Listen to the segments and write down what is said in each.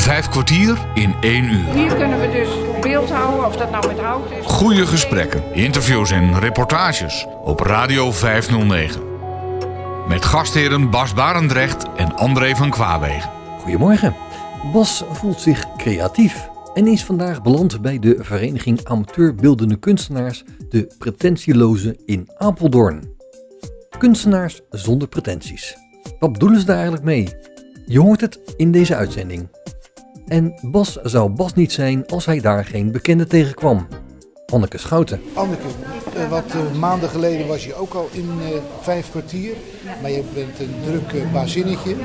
Vijf kwartier in één uur. Hier kunnen we dus beeld houden, of dat nou met hout is. Goede gesprekken, interviews en reportages op Radio 509. Met gastheren Bas Barendrecht en André van Kwaabegen. Goedemorgen. Bas voelt zich creatief en is vandaag beland bij de vereniging Amateurbeeldende Kunstenaars, de Pretentieloze in Apeldoorn. Kunstenaars zonder pretenties. Wat bedoelen ze daar eigenlijk mee? Je hoort het in deze uitzending. En Bas zou Bas niet zijn als hij daar geen bekende tegenkwam. Anneke Schouten. Anneke, uh, wat uh, maanden geleden was je ook al in uh, vijf kwartier. Maar je bent een druk bazinnetje.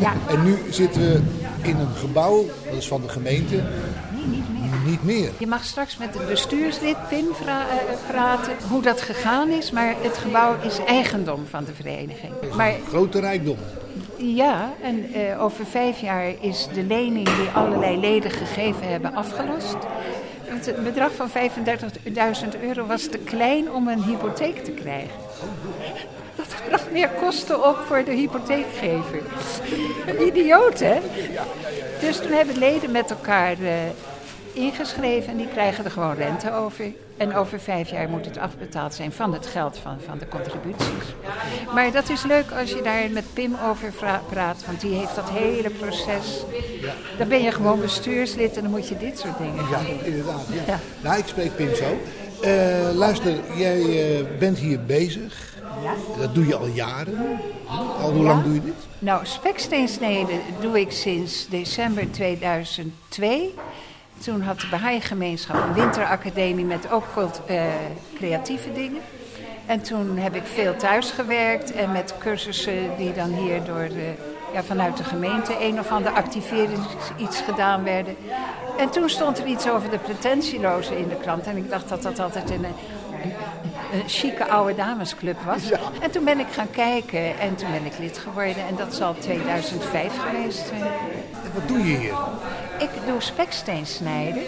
Ja. En nu zitten we in een gebouw, dat is van de gemeente. Nee, niet meer. Niet meer. Je mag straks met het bestuurslid Pim praten hoe dat gegaan is. Maar het gebouw is eigendom van de vereniging. Maar, Grote rijkdom. Ja, en uh, over vijf jaar is de lening die allerlei leden gegeven hebben afgelost. Het bedrag van 35.000 euro was te klein om een hypotheek te krijgen. Dat bracht meer kosten op voor de hypotheekgever. Idioot, hè? Dus toen hebben leden met elkaar uh, ingeschreven en die krijgen er gewoon rente over. En over vijf jaar moet het afbetaald zijn van het geld van, van de contributies. Maar dat is leuk als je daar met Pim over praat, want die heeft dat hele proces. Dan ben je gewoon bestuurslid en dan moet je dit soort dingen ja, doen. Inderdaad, ja. ja. Nou, ik spreek Pim zo. Uh, luister, jij uh, bent hier bezig. Ja. Dat doe je al jaren. Al hoe lang doe je dit? Nou, speksteensneden doe ik sinds december 2002. Toen had de Baha'i-gemeenschap een winteracademie met ook uh, creatieve dingen. En toen heb ik veel thuis gewerkt en met cursussen die dan hier door de, ja, vanuit de gemeente een of ander activering iets gedaan werden. En toen stond er iets over de pretentielozen in de krant. En ik dacht dat dat altijd een, een, een chique oude damesclub was. Ja. En toen ben ik gaan kijken en toen ben ik lid geworden. En dat zal 2005 geweest zijn. Wat doe je hier? Ik doe speksteen snijden.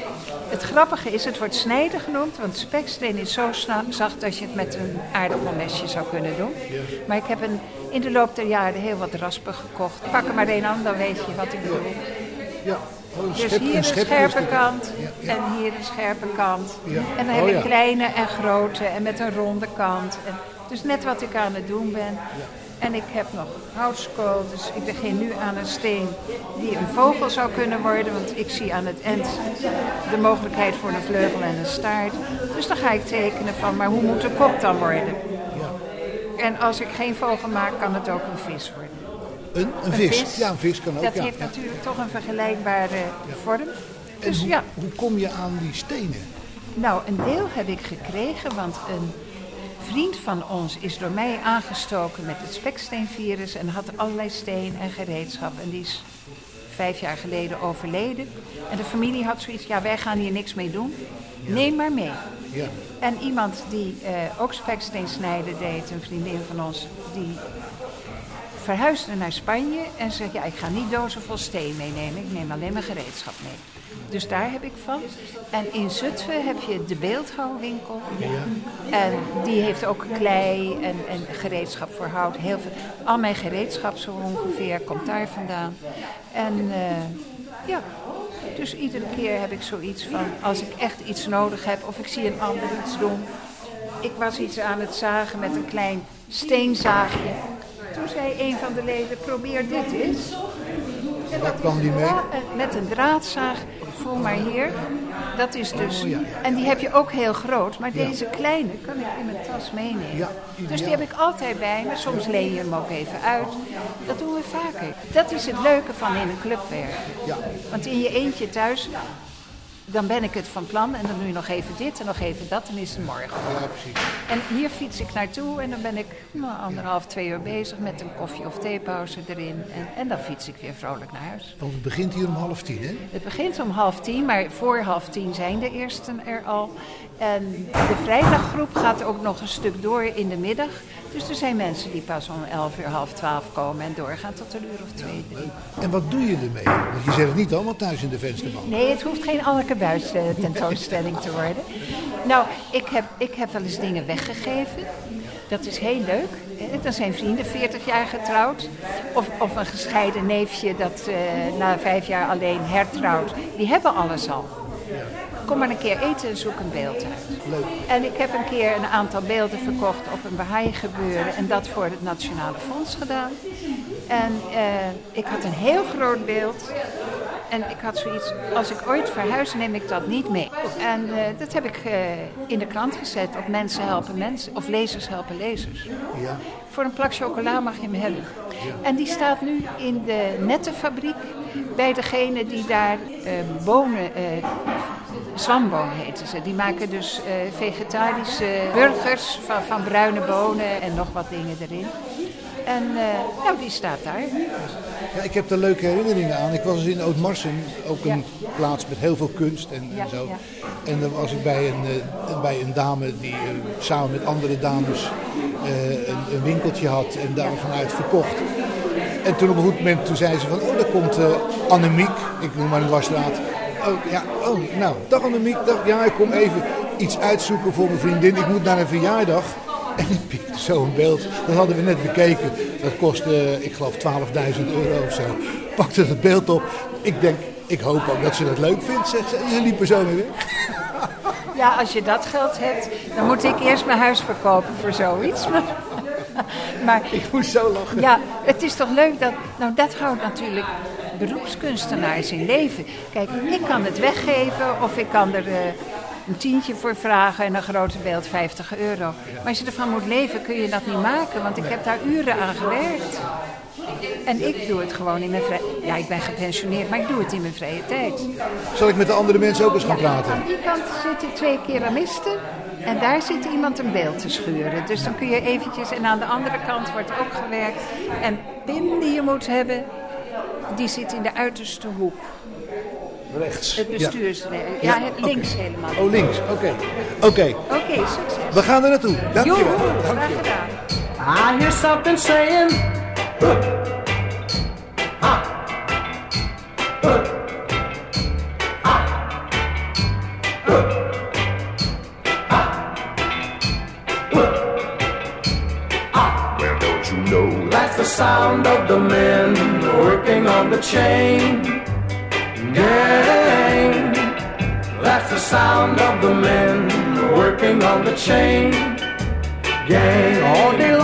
Het grappige is, het wordt snijden genoemd, want speksteen is zo zacht dat je het met een aardappelmesje zou kunnen doen. Maar ik heb een, in de loop der jaren heel wat raspen gekocht. Pak er maar één aan, dan weet je wat ik bedoel. Ja. Oh, Dus schep- hier een schep scherpe kant Ja, ja. en hier een scherpe kant. Ja. En dan Oh, heb ik kleine en grote en met een ronde kant. En, dus net wat ik aan het doen ben. En ik heb nog houtskool, dus ik begin nu aan een steen die een vogel zou kunnen worden. Want ik zie aan het eind de mogelijkheid voor een vleugel en een staart. Dus dan ga ik tekenen van, maar hoe moet de kop dan worden? En als ik geen vogel maak, kan het ook een vis worden. Een, een Een vis. vis. Ja, een vis kan ook. Dat ja. heeft Ja. natuurlijk toch een vergelijkbare vorm. En Dus hoe, ja, hoe kom je aan die stenen? nou, een deel heb ik gekregen, want een vriend van ons is door mij aangestoken met het speksteenvirus en had allerlei steen en gereedschap. En die is vijf jaar geleden overleden. En de familie had zoiets, ja, wij gaan hier niks mee doen. Neem maar mee. Ja. En iemand die eh, ook speksteen snijden deed, een vriendin van ons, die verhuisde naar Spanje en zei, ja, ik ga niet dozen vol steen meenemen, ik neem alleen mijn gereedschap mee. Dus daar heb ik van. En in Zutphen heb je de beeldhouwwinkel. En die heeft ook klei en, en gereedschap voor hout. Heel veel. Al mijn gereedschap zo ongeveer komt daar vandaan. En eh, ja, dus iedere keer heb ik zoiets van, als ik echt iets nodig heb of ik zie een ander iets doen. Ik was iets aan het zagen met een klein steenzaagje. Toen zei een van de leden, probeer dit eens. En dat kwam die mee? en Met een draadzaag, voel maar hier. Dat is dus. Oh, ja, ja, En die heb je ook heel groot, maar deze kleine kan ik in mijn tas meenemen. Dus die heb ik altijd bij me. Soms leen je hem ook even uit. Dat doen we vaker. Dat is het leuke van in een club werken. Ja. Want in je eentje thuis, dan ben ik het van plan en dan doe je nog even dit en nog even dat en is het morgen. Ja, precies. En hier fiets ik naartoe en dan ben ik nou, anderhalf, twee uur bezig met een koffie- of theepauze erin. En, en dan fiets ik weer vrolijk naar huis. Want het begint hier om half tien, hè? Het begint om half tien, maar voor half tien zijn de eersten er al. En de vrijdaggroep gaat ook nog een stuk door in de middag. Dus er zijn mensen die pas om elf uur, half twaalf komen en doorgaan tot een uur of twee, drie. En wat doe je ermee? Want je zet het niet allemaal thuis in de vensterbank. Nee, het hoeft geen Anneke Buis eh, tentoonstelling te worden. Nou, ik heb, ik heb wel eens dingen weggegeven. Dat is heel leuk. Dan zijn vrienden 40 jaar getrouwd. Of, of een gescheiden neefje dat eh, na vijf jaar alleen hertrouwt. Die hebben alles al. Kom maar een keer eten en zoek een beeld uit. Leuk. En ik heb een keer een aantal beelden verkocht op een Baha'i gebeuren. En dat voor het Nationale Fonds gedaan. En eh, ik had een heel groot beeld. En ik had zoiets, als ik ooit verhuis, neem ik dat niet mee. En eh, dat heb ik eh, in de krant gezet op mensen helpen mensen. Of lezers helpen lezers. Ja. Voor een plak chocola mag je hem hebben. En die staat nu in de nettenfabriek bij degene die daar eh, bonen, zwambonen heten ze. Die maken dus eh, vegetarische burgers van, van bruine bonen en nog wat dingen erin. En nou, die staat daar. Ja, ik heb er leuke herinneringen aan. Ik was eens in Oud-Marsum, ook een plaats met heel veel kunst en, Ja, zo. En dan was ik bij een, eh, bij een dame die samen met andere dames een, een winkeltje had en daar vanuit verkocht. En toen op een goed moment toen zei ze van, oh daar komt Annemiek, ik noem maar een wasstraat. Oh ja, oh nou, dag Annemiek, dag, ja ik kom even iets uitzoeken voor mijn vriendin. Ik moet naar een verjaardag. En ik pikte zo een beeld. Dat hadden we net bekeken. Dat kostte, ik geloof, 12.000 euro of zo. Pakte het beeld op. Ik denk, ik hoop ook dat ze dat leuk vindt, zegt ze. En ze liep er zo mee weg. Ja, als je dat geld hebt, dan moet ik eerst mijn huis verkopen voor zoiets. Maar, maar Ik moest zo lachen. Ja, het is toch leuk dat. Nou, dat houdt natuurlijk beroepskunstenaars in leven. Kijk, ik kan het weggeven of ik kan er eh, een tientje voor vragen en een grote beeld 50 euro. Maar als je ervan moet leven, kun je dat niet maken, want ik heb daar uren aan gewerkt. En ik doe het gewoon in mijn vrije... Ja, ik ben gepensioneerd, maar ik doe het in mijn vrije tijd. Zal ik met de andere mensen ook eens gaan praten? Aan die kant zitten twee keramisten en daar zit iemand een beeld te schuren. Dus dan kun je eventjes... En aan de andere kant wordt ook gewerkt. En Pim die je moet hebben, die zit in de uiterste hoek. Rechts. Het Ja. bestuursle... Ja, Ja, links helemaal. Oh, links. Oké. Oké. Oké, succes. We gaan er naartoe. Dankjewel. Joehoe, Dank graag je. gedaan. I hear something saying, huh, the chain gang. That's the sound of the men working on the chain gang. All day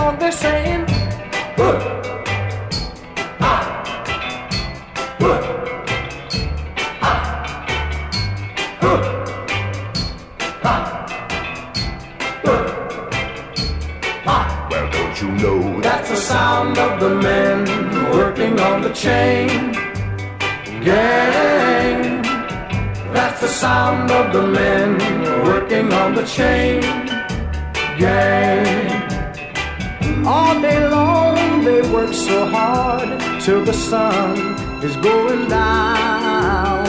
till the sun is going down.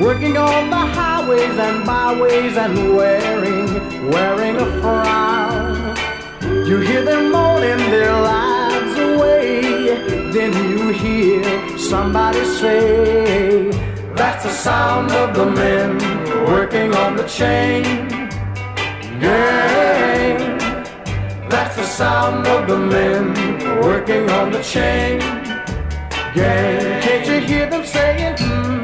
Working on the highways and byways and wearing, wearing a frown. You hear them moaning their lives away. Then you hear somebody say, That's the sound of the men working on the chain gang. That's the sound of the men working on the chain gang. Can't you hear them saying, "Hmm,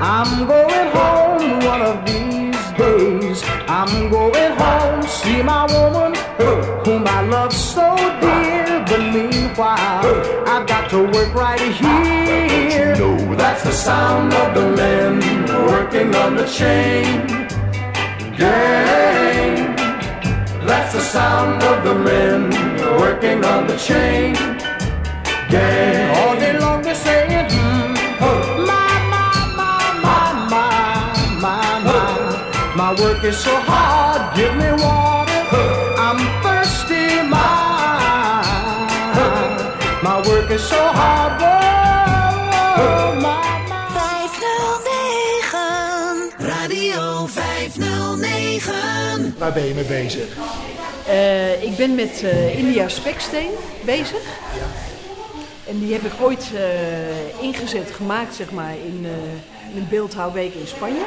I'm going home one of these days. I'm going home, see my woman, whom I love so dear. But meanwhile, I've got to work right here. know That's the sound of the men working on the chain gang. That's the sound of the men working on the chain gang. All day long they're saying, hmm, my, my, my, my, my, my, my. My work is so hard, give me water. I'm thirsty, my. My work is so hard, whoa, my, my. 509 Radio 509 Waar ben je mee bezig? Eh, ik ben met eh, India Speksteen bezig. En die heb ik ooit eh, ingezet, gemaakt zeg maar, in, in een beeldhouwweek in Spanje.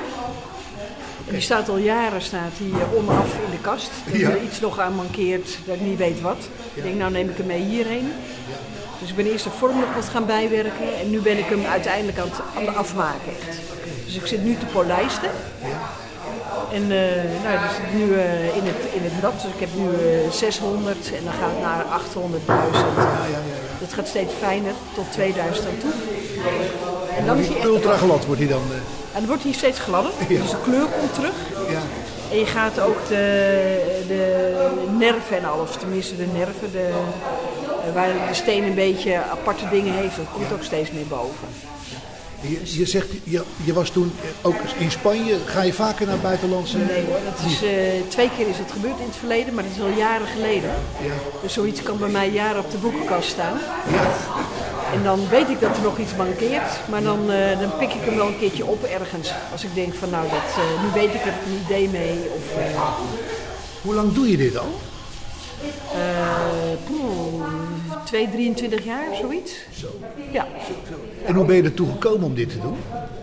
En die staat al jaren staat die eh, onaf in de kast. Dat Ja. er iets nog aan mankeert dat ik niet weet wat. Ik denk, nou neem ik hem mee hierheen. Dus ik ben eerst de vorm nog wat gaan bijwerken. En nu ben ik hem uiteindelijk aan het, aan het afmaken. Echt. Dus ik zit nu te polijsten. En eh nou, dat zit nu eh, in, het, in het nat. Dus ik heb nu eh, 600 en dan gaat het naar 800.000. Dat gaat steeds fijner tot 2000 aan toe. En dan is hij echt Ultra glad wordt hij dan. en dan wordt hij steeds gladder, Ja. dus de kleur komt terug. ja. En je gaat ook de, de nerven en alles, tenminste de nerven, de, waar de steen een beetje aparte dingen heeft, dat komt ook steeds meer boven. Je, je zegt, je, je was toen ook in Spanje. Ga je vaker naar buitenlandse... Nee hoor, dat is, eh, twee keer is het gebeurd in het verleden, maar dat is al jaren geleden. Ja. Dus zoiets kan bij mij jaren op de boekenkast staan. En dan weet ik dat er nog iets mankeert, maar dan, eh, dan pik ik hem wel een keertje op ergens. Als ik denk van nou, dat, eh, nu weet ik er een idee mee. Of, eh, Hoe lang doe je dit al? Eh, poeh, 2, 23 jaar, zoiets. Ja. En hoe ben je ertoe gekomen om dit te doen?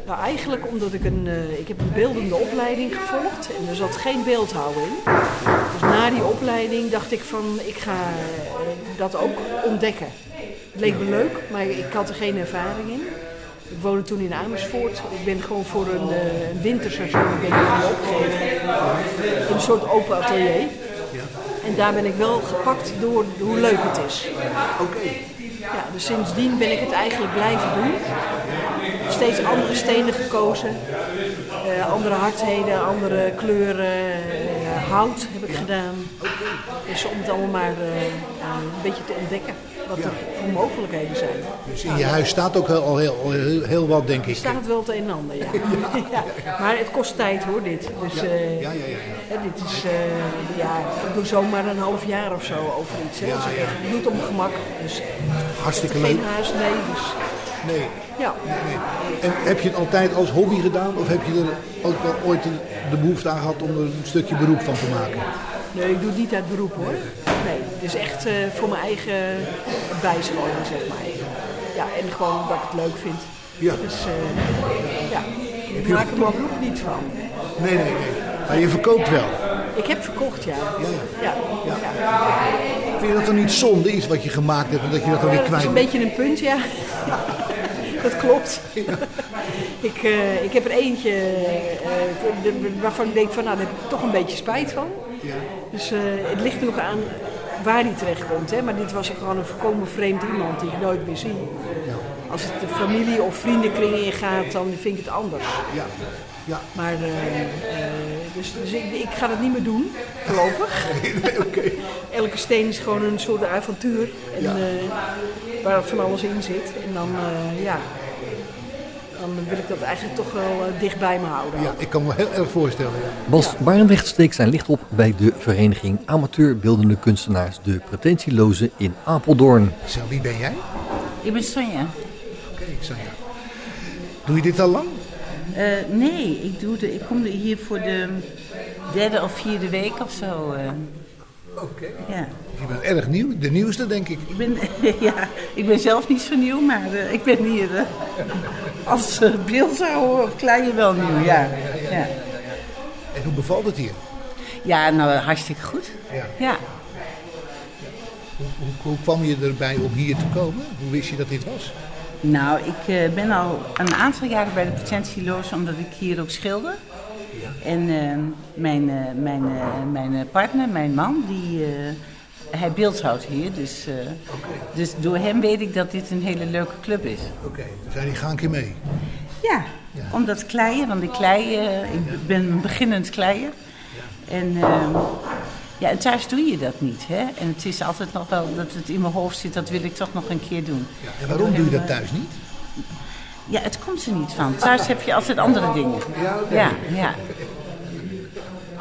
Nou, eigenlijk omdat ik een, eh, ik heb een beeldende opleiding gevolgd en er zat geen beeldhouwer in. Dus na die opleiding dacht ik van, ik ga eh, dat ook ontdekken. Het leek me leuk, maar ik had er geen ervaring in. Ik woonde toen in Amersfoort. Ik ben gewoon voor een, een winterseizoen ben ik gaan opgegeven. In een soort open atelier. En daar ben ik wel gepakt door hoe leuk het is. Oké. Ja, dus sindsdien ben ik het eigenlijk blijven doen. Steeds andere stenen gekozen. Eh, andere hardheden, andere kleuren. eh, hout heb ik gedaan. Dus om het allemaal maar eh, een beetje te ontdekken. Wat er voor mogelijkheden zijn. Dus in je huis staat ook al heel, al heel, heel wat, denk ik. Staat het wel het een en ander, ja. ja. Maar het kost tijd hoor, dit. Dus eh, Ja, ja, ja. dit is, eh, ja, ik doe zomaar een half jaar of zo over iets. Hè. Dus ik doe het om gemak. Dus Hartstikke geen leuk. haast, nee. Dus, Nee. ja. nee. En heb je het altijd als hobby gedaan? Of heb je er ook wel ooit de, de behoefte aan gehad om er een stukje beroep van te maken? Nee, ik doe het niet uit beroep hoor. Nee, het is echt eh, voor mijn eigen bijscholing, zeg maar. Ja, en gewoon dat ik het leuk vind. Ja. Dus eh, ja, ik maak er mijn beroep niet van. Nee, nee, nee. Maar je verkoopt wel. Ik heb verkocht, ja. Ja, Ja, ja. ja. Vind je dat dan niet zonde, iets wat je gemaakt hebt, en dat je dat dan weer dat is kwijt een beetje een punt, ja. Dat klopt. ik, eh, ik heb er eentje eh, waarvan ik denk van, nou, daar heb ik toch een beetje spijt van. Dus eh, het ligt er nog aan waar die terecht komt. Hè? Maar dit was gewoon een volkomen vreemd iemand die ik nooit meer zie. Als het de familie of vriendenkring ingaat, dan vind ik het anders. Ja. Ja. Maar, eh, eh, dus, dus ik, ik ga dat niet meer doen, voorlopig. Elke steen is gewoon een soort avontuur. En, Ja. waar van alles in zit. En dan, ja, dan wil ik dat eigenlijk toch wel eh, dicht bij me houden. Ja, ik kan me heel erg voorstellen. ja. Bas Barendrecht steekt zijn licht op bij de vereniging Amateur Beeldende Kunstenaars De Pretentieloze in Apeldoorn. Zo, wie ben jij? Ik ben Sonja. Oké, ik zeg ja. Doe je dit al lang? Eh, nee, ik, doe de, ik kom hier voor de derde of vierde week of zo. eh. Oké. ja. Je bent erg nieuw, de nieuwste denk ik. Ik, ben, ja, ik ben zelf niet zo nieuw, maar eh, ik ben hier eh, als uh, beeldhouwer of kleine wel nieuw. Ja. Ja. En hoe bevalt het hier? ja, nou hartstikke goed. Ja. Ja. Hoe, hoe, hoe kwam je erbij om hier te komen? Hoe wist je dat dit was? Nou, ik eh, ben al een aantal jaren bij de Potentieloos omdat ik hier ook schilder. En eh, mijn, eh, mijn, eh, mijn eh, partner, mijn man, die, hij beeldhoudt hier. Dus, dus door hem weet ik dat dit een hele leuke club is. Oké, dus zei die ga een keer mee. Ja, omdat kleien, want ik klei, ik ben een beginnend kleier. En, eh, ja, en thuis doe je dat niet. Hè? En het is altijd nog wel dat het in mijn hoofd zit, dat wil ik toch nog een keer doen. Ja, en waarom doe je dat thuis niet? Ja, het komt er niet van. Thuis heb je altijd andere dingen. Ja. Ja, ja.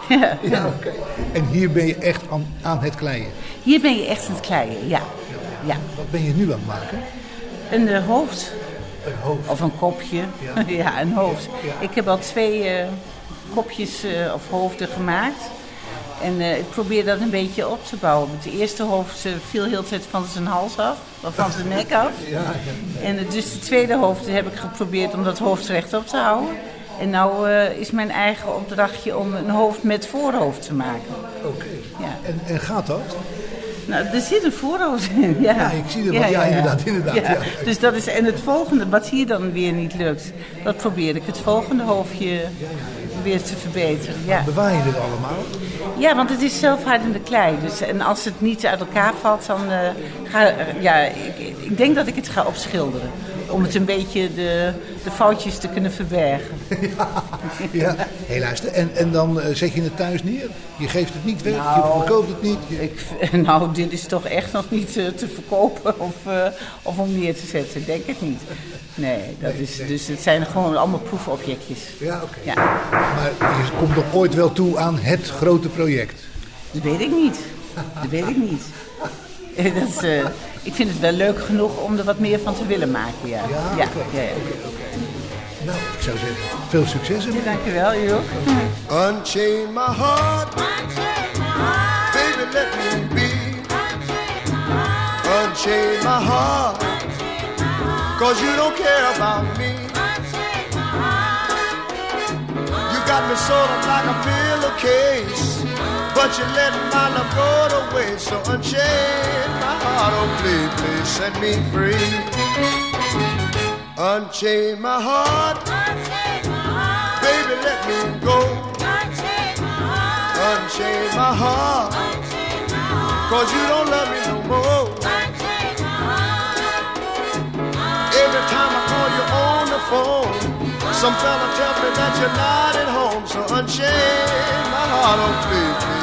Ja. Ja, oké. En hier ben je echt aan, aan het kleien. Hier ben je echt aan het kleien, ja. ja. Wat ben je nu aan het maken? Een eh, hoofd. Een hoofd. Of een kopje. Ja. Een hoofd. Ik heb al twee eh, kopjes eh, of hoofden gemaakt. En eh, ik probeer dat een beetje op te bouwen. Het eerste hoofd viel heel de tijd van zijn hals af, of van zijn nek af. Ja, ja. En eh, dus de tweede hoofd heb ik geprobeerd om dat hoofd rechtop te houden. En nou eh, is mijn eigen opdrachtje om een hoofd met voorhoofd te maken. Oké. Ja. En, en gaat dat? Nou, er zit een voorhoofd in. Ja, Ja, ik zie er wat. Ja, inderdaad, inderdaad, ja. Dus dat is, en het volgende, wat hier dan weer niet lukt, dat probeer ik het volgende hoofdje weer te verbeteren. Ja. Bewaar je dit allemaal? Ja, want het is zelfhoudende klei. Dus, en als het niet uit elkaar valt, dan uh, ga ja, ik, ik denk dat ik het ga opschilderen. Om het een beetje de, de foutjes te kunnen verbergen. ja, ja. Hey, luister, en, en dan uh, zet je het thuis neer? Je geeft het niet weg, nou, je verkoopt het niet? Je... Ik, nou, dit is toch echt nog niet uh, te verkopen of, uh, of om neer te zetten. Denk ik niet. Nee, dat is, dus het zijn gewoon allemaal proefobjectjes. Ja, oké. Ja. Maar je komt nog ooit wel toe aan het grote project? Dat weet ik niet. Dat weet ik niet. Dat is, uh, ik vind het wel leuk genoeg om er wat meer van te willen maken, ja. Ja, ja, okay. ja, ja. Nou, ik zou zeggen, veel succes ermee. Dankjewel, u ook. Unchain my heart. Baby, let me be. Unchain my heart. Cause you don't care about me. You got me sort of like a pillowcase. But you let my love go to waste. So unchain my heart. Oh, please, please set me free. Unchain my heart. Baby, let me go. Unchain my heart. Cause you don't love me no more. Every time I call you on the phone, some fella tells me that you're not at home. So unchain my heart, oh please, please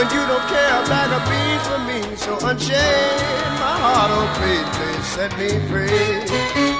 when you don't care a bag of beans for me? So unchain my heart, oh please, please set me free.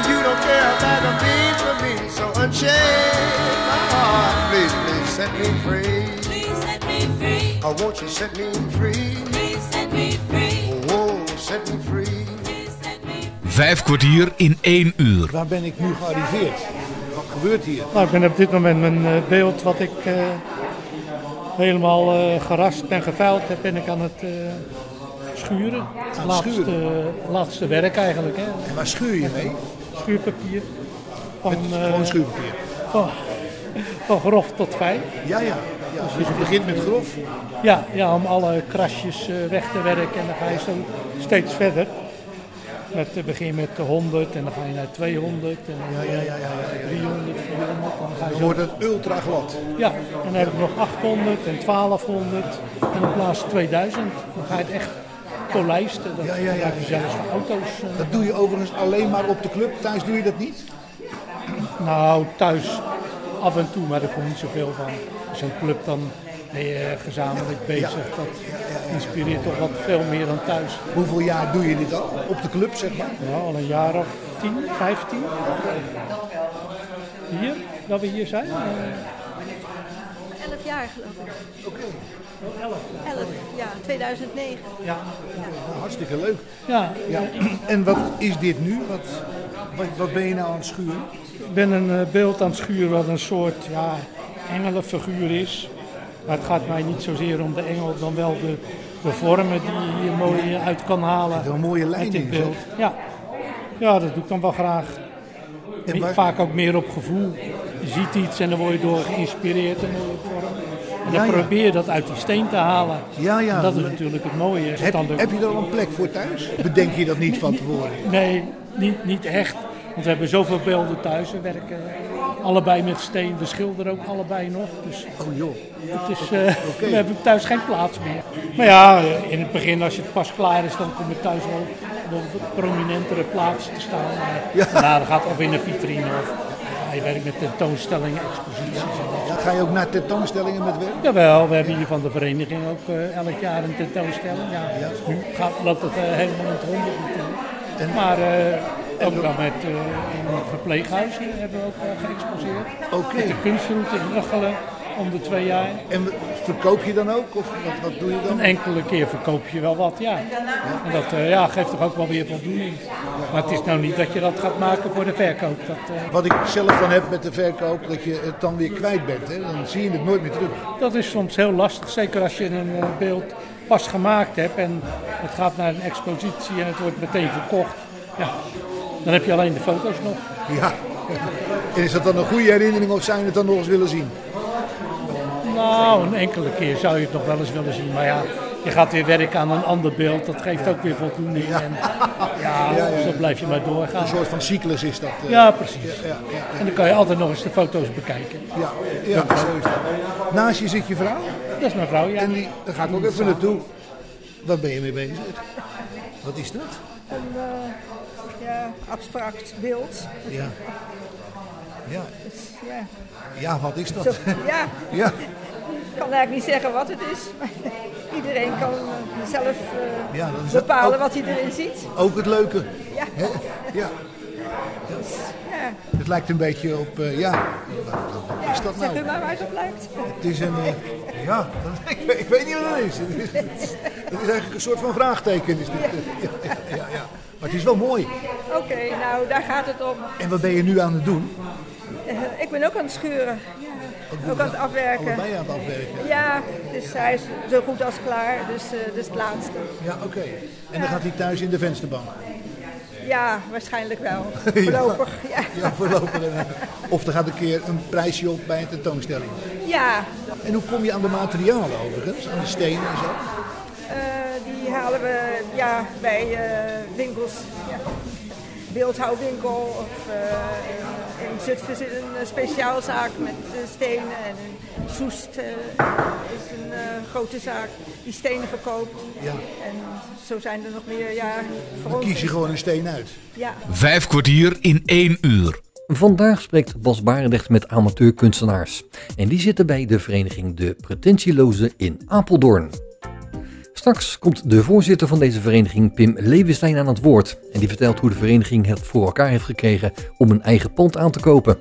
When you don't care about a beat for me. So unchain my heart, please, please set me free. Please set me free. I want you set me free. Please set me free. Oh, set me free. Please set me free. Vijf kwartier in één uur. Waar ben ik nu gearriveerd? Wat gebeurt hier? Nou, ik ben op dit moment mijn uh, beeld wat ik uh, helemaal uh, gerast en geveild heb, ben ik aan het schuren. Aan laatste, schuren? laatste werk eigenlijk. Hè. En waar schuur je mee? Schuurpapier. Van, Met gewoon schuurpapier? Van, van grof tot fijn. Ja, ja. ja dus je begint met grof? Ja, ja om alle krasjes uh, weg te werken en dan ga je zo steeds verder. Met, uh, begin je met 100 en dan ga je naar 200 en ja, ja, ja, ja, ja, 300, 400. En dan, ga je dan zo... wordt het ultra glad. Ja, en dan heb ik nog 800 en 1200 en op plaats 2000. Dan ga je het echt polijsten. Dat ja, ja, ja, zelfs voor auto's. Uh... Dat doe je overigens alleen maar op de club. Thuis doe je dat niet? Nou, thuis af en toe, maar er komt niet zoveel van. Zo'n club dan ben je gezamenlijk bezig. Ja. Dat inspireert toch wat veel meer dan thuis. Hoeveel jaar doe je dit al? Op de club, zeg maar? Ja, al een jaar of 10, 15. Hier, dat we hier zijn. 11 jaar geloof ik. Oké. Okay. 11. 11, ja, 2009. Ja. hartstikke leuk. Ja. ja. En wat is dit nu? Wat, wat, wat ben je nou aan het schuren? Ik ben een uh, beeld aan het schuren wat een soort ja, engelenfiguur is. Maar het gaat mij niet zozeer om de engel, dan wel de, de vormen die je hier mooi uit kan halen. Een mooie leiding, dit beeld. Ja. ja, dat doe ik dan wel graag. En waar- Vaak ook meer op gevoel. Je ziet iets en dan word je door geïnspireerd, vorm. En dan Ja, probeer je dat uit die steen te halen. Ja, ja. En dat is natuurlijk het mooie. Heb, heb je er al een plek voor thuis? Bedenk je dat niet van tevoren? Nee, niet, niet echt. Want we hebben zoveel beelden thuis. We werken allebei met steen. We schilderen ook allebei nog. Dus Oh joh. het is, eh, we hebben thuis geen plaats meer. Maar ja, eh, in het begin als het pas klaar is, dan kom je thuis wel op een prominentere plaats te staan. Maar Ja. daarna dan gaat of in een vitrine of ja, je werkt met tentoonstellingen, exposities. Ja, ga je ook naar tentoonstellingen met werk? Jawel, we hebben hier van de vereniging ook eh, elk jaar een tentoonstelling. Ja, Nu gaat, loopt het eh, helemaal in het honderd natuurlijk. Maar eh, ook wel met in het verpleeghuis hebben we ook geëxposeerd. Oké. Met de kunstroute in om de twee jaar. En verkoop je dan ook? Of wat, wat doe je dan? Een enkele keer verkoop je wel wat, ja. En dat eh, ja, geeft toch ook wel weer voldoening. Maar het is nou niet dat je dat gaat maken voor de verkoop. Dat, eh, Wat ik zelf dan heb met de verkoop, dat je het dan weer kwijt bent. Hè? Dan zie je het nooit meer terug. Dat is soms heel lastig, zeker als je een eh, beeld pas gemaakt hebt en het gaat naar een expositie en het wordt meteen verkocht. Ja, dan heb je alleen de foto's nog. Ja. En is dat dan een goede herinnering of zou je het dan nog eens willen zien? Nou, een enkele keer zou je het nog wel eens willen zien, maar ja, je gaat weer werken aan een ander beeld, dat geeft ook weer voldoening. En, ja, Ja, ja, zo blijf je maar doorgaan. Een soort van cyclus is dat. eh. Ja, precies. Ja, ja, ja. En dan kan je altijd nog eens de foto's bekijken. Ja, ja zo is dat. Naast je zit je vrouw. Dat is mijn vrouw, ja. En die, daar ga ik ook even naartoe. Waar ben je mee bezig? Wat is dat? Een eh, ja, abstract beeld. Ja. Ja. Dus, ja. Ja, wat is dat? Zo, ja, Ja. Ik kan eigenlijk niet zeggen wat het is. Maar iedereen kan zelf eh, Ja, bepalen ook- wat hij erin ziet. Ook het leuke. Ja. Ja. Dus, ja. Het lijkt een beetje op, eh, ja, wat, is dat Zeg u nou? maar waar het op lijkt. Het is een, eh, ja, ik, weet- ik weet niet wat het is. Het is, het is eigenlijk een soort van vraagteken. Is dit, ja, ja, ja, ja. Maar het is wel mooi. Oké, nou daar gaat het om. En wat ben je nu aan het doen? Ik ben ook aan het schuren. Ook aan het afwerken. Allebei aan het afwerken. Ja, dus hij is zo goed als klaar. Dus eh is het laatste. Ja, oké. En dan gaat hij thuis in de vensterbank. Ja, waarschijnlijk wel. Voorlopig, ja. Ja, voorlopig. eh, Of er gaat een keer een prijsje op bij een tentoonstelling. Ja, En hoe kom je aan de materialen overigens? Aan de stenen en zo? eh, die halen we ja, bij winkels. Ja. Beeldhouwwinkel of in Zutphen zit een eh, speciaalzaak met eh, stenen. En in Soest eh, is een eh, grote zaak die stenen verkoopt. Ja. En zo zijn er nog meer. Ja, voor Dan kies je gewoon een steen uit. Ja. Vijf kwartier in één uur. Vandaag spreekt Bas Barendrecht met amateurkunstenaars. En die zitten bij de vereniging De Pretentielozen in Apeldoorn. Straks komt de voorzitter van deze vereniging, Pim Levenstein, aan het woord. En die vertelt hoe de vereniging het voor elkaar heeft gekregen om een eigen pand aan te kopen.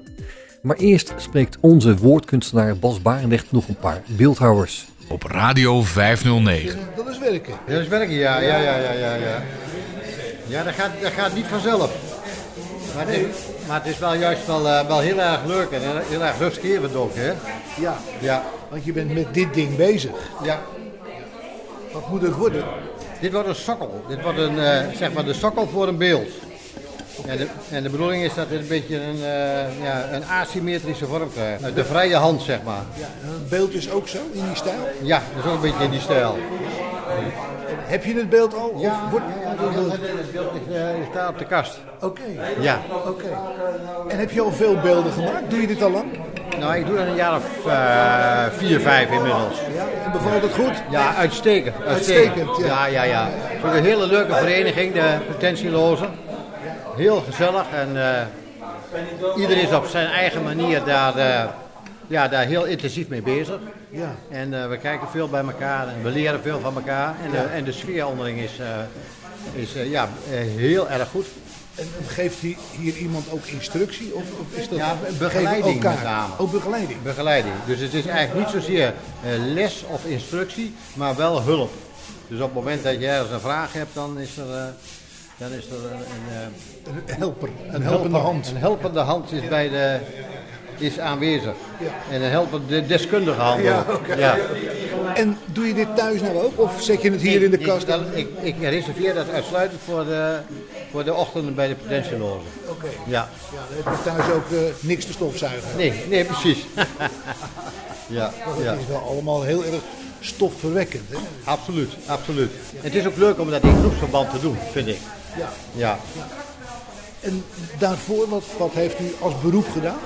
Maar eerst spreekt onze woordkunstenaar Bas Barendrecht nog een paar beeldhouwers. Op Radio 509. Dat is werken. Dat is werken, ja, ja, ja, ja, ja. Ja, ja dat, gaat, dat gaat niet vanzelf. Maar het is, maar het is wel juist wel, eh, wel heel erg leuk en heel, heel erg rustgevend ook, hè? Ja. Ja. Want je bent met dit ding bezig. Ja. Wat moet het worden? Dit wordt een sokkel. Dit wordt een, eh, zeg maar de sokkel voor een beeld. En de, en de bedoeling is dat het een beetje een, eh, ja, een asymmetrische vorm krijgt. De vrije hand, zeg maar. Ja, het beeld is ook zo, in die stijl. Ja, dat is ook een beetje in die stijl. Heb je het beeld al? Ja, wordt- het beeld ligt, eh, staat op de kast. Oké. Ja. Oké. En heb je al veel beelden gemaakt? Doe je dit al lang? Nou, ik doe dat een jaar of eh, vier, vijf inmiddels. Ja. En bevalt het goed? Ja, uitstekend. Uitstekend, ja. ja. Ja, ja, Het is ook een hele leuke vereniging, de Potentielozen. Heel gezellig en eh ieder is op zijn eigen manier daar, eh, ja, daar heel intensief mee bezig. Ja. En we kijken veel bij elkaar en we leren veel van elkaar. En, en de sfeer onderling is, is ja, heel erg goed. En en geeft hier, iemand ook instructie? Of, of is dat Ja, begeleiding elkaar? met name. Ook begeleiding? Begeleiding. Dus het is eigenlijk niet zozeer eh, les of instructie, maar wel hulp. Dus op het moment dat je ergens een vraag hebt, dan is er, eh, dan is er een, een, eh, Een helper, een een helpende hand. Een helpende hand is bij de, is aanwezig. En dan helpen de deskundige handen. Ja. Ja. En doe je dit thuis nou ook? Of zet je het hier in de ik- kast? dat- Ik, ik reserveer dat uitsluitend voor de, voor de ochtenden bij de potentielozen. Oké. Ja. Ja, dan heb je thuis ook eh, niks te stofzuigen. Nee, nee, precies. ja, het ja. is wel allemaal heel erg stofverwekkend. Hè? Absoluut, absoluut. En het is ook leuk om dat in groepsverband te doen, vind ik. Ja. Ja. En daarvoor, wat, wat heeft u als beroep gedaan?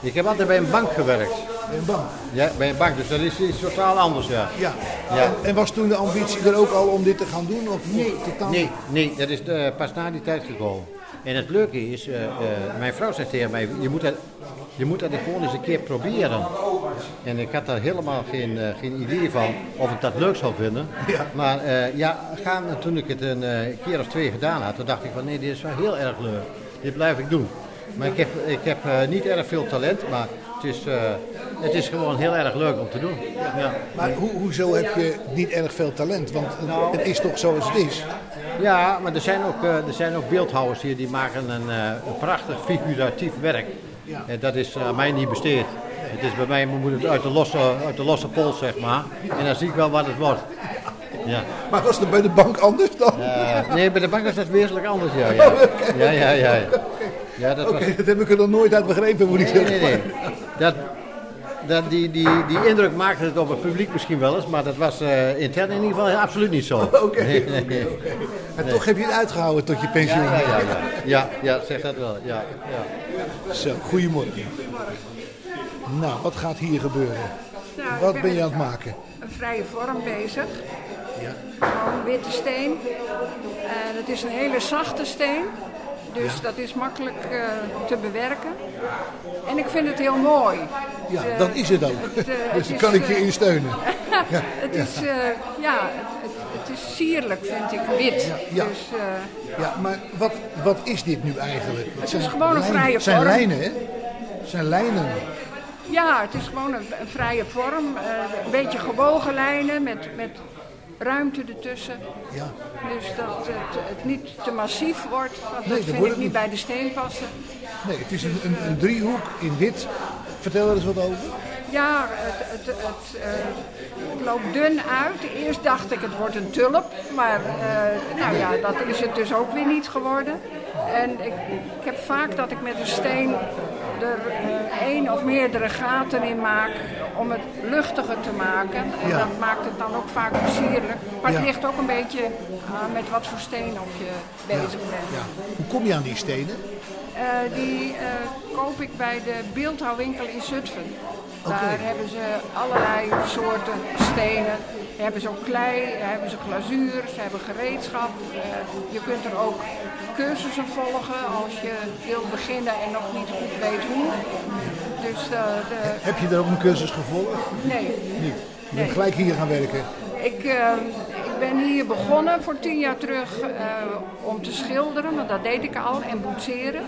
Ik heb altijd bij een bank gewerkt. Bij een bank? Ja, bij een bank, dus dat is iets totaal anders, ja. Ja. Ja. En, en was toen de ambitie er ook al om dit te gaan doen? Of nee, totaal Nee, nee, dat is eh, pas na die tijd gekomen. En het leuke is, eh, eh, mijn vrouw zegt tegen mij, je moet, dat, je moet dat gewoon eens een keer proberen. En ik had daar helemaal geen, geen idee van of ik dat leuk zou vinden. Maar eh, ja, gaan, toen ik het een keer of twee gedaan had, toen dacht ik van nee, dit is wel heel erg leuk. Dit blijf ik doen. Maar ik heb, ik heb eh, niet erg veel talent, maar het is, eh, het is gewoon heel erg leuk om te doen. Ja. Maar ho hoezo heb je niet erg veel talent? Want het- het is toch zoals het is? Ja, maar er zijn ook, eh, er zijn ook beeldhouwers hier die maken een, een prachtig figuratief werk. En dat is aan mij niet besteed. Het is bij mij moet het uit de losse, uit de losse pols, zeg maar. En dan zie ik wel wat het wordt. Ja. Maar was het bij de bank anders dan? Nee, bij de bank is dat wezenlijk anders, ja. Ja, ja, ja. ja, ja. Ja, dat was... dat heb ik er nog nooit uit begrepen, moet ik Nee, zeggen. nee, nee. Dat, dat, die, die, die indruk maakte het op het publiek misschien wel eens, maar dat was eh, intern in ieder geval absoluut niet zo. Oké, Nee, nee, nee. En Nee. toch heb je het uitgehouden tot je pensioen. ja, ja, ja. ja, ja, zeg dat wel. Ja, ja. Zo, goedemorgen. Nou, wat gaat hier gebeuren? Nou, wat ben ben je aan het maken? Een vrije vorm bezig. Ja. Gewoon witte steen. En het is een hele zachte steen. Dus Ja. dat is makkelijk eh, te bewerken. En ik vind het heel mooi. Ja, De- dat is het ook. het, eh, dus het daar kan ik je eh, in steunen. Ja, het is, eh, ja, het, het, het is sierlijk, vind ik, wit. ja. Dus, eh, Ja, maar wat, wat is dit nu eigenlijk? Het zijn is gewoon een lijnen- vrije Het zijn vorm. lijnen, hè? Het zijn lijnen. Ja, het is gewoon een, een vrije vorm. eh, een beetje gewogen lijnen met, met ruimte ertussen. Ja. Dus dat het, het niet te massief wordt. Want Nee, dat vind ik niet niet. bij de steen passen. Nee, het is een, een, een driehoek in wit. Vertel er eens wat over. Ja, het, het, het, eh, het loopt dun uit. Eerst dacht ik het wordt een tulp. Maar eh, nou ja, dat is het dus ook weer niet geworden. En ik, ik heb vaak dat ik met een steen er eh, één of meerdere gaten in maak om het luchtiger te maken. En Ja. dat maakt het dan ook vaak plezierlijk. Maar het Ja. ligt ook een beetje aan met wat voor steen of je bezig bent. Hoe kom je aan die stenen? Eh, die eh, koop ik bij de beeldhouwwinkel in Zutphen. Daar hebben ze allerlei soorten stenen. Daar hebben ze ook klei, daar hebben ze glazuur, ze hebben gereedschap. Eh, je kunt er ook cursussen volgen als je wilt beginnen en nog niet goed weet hoe. Dus eh, de, Heb je er ook een cursus gevolgd? nee, Niet. Je bent Nee. gelijk hier gaan werken. ik, eh, ik ben hier begonnen voor tien jaar terug eh, om te schilderen, want dat deed ik al, en boetseren.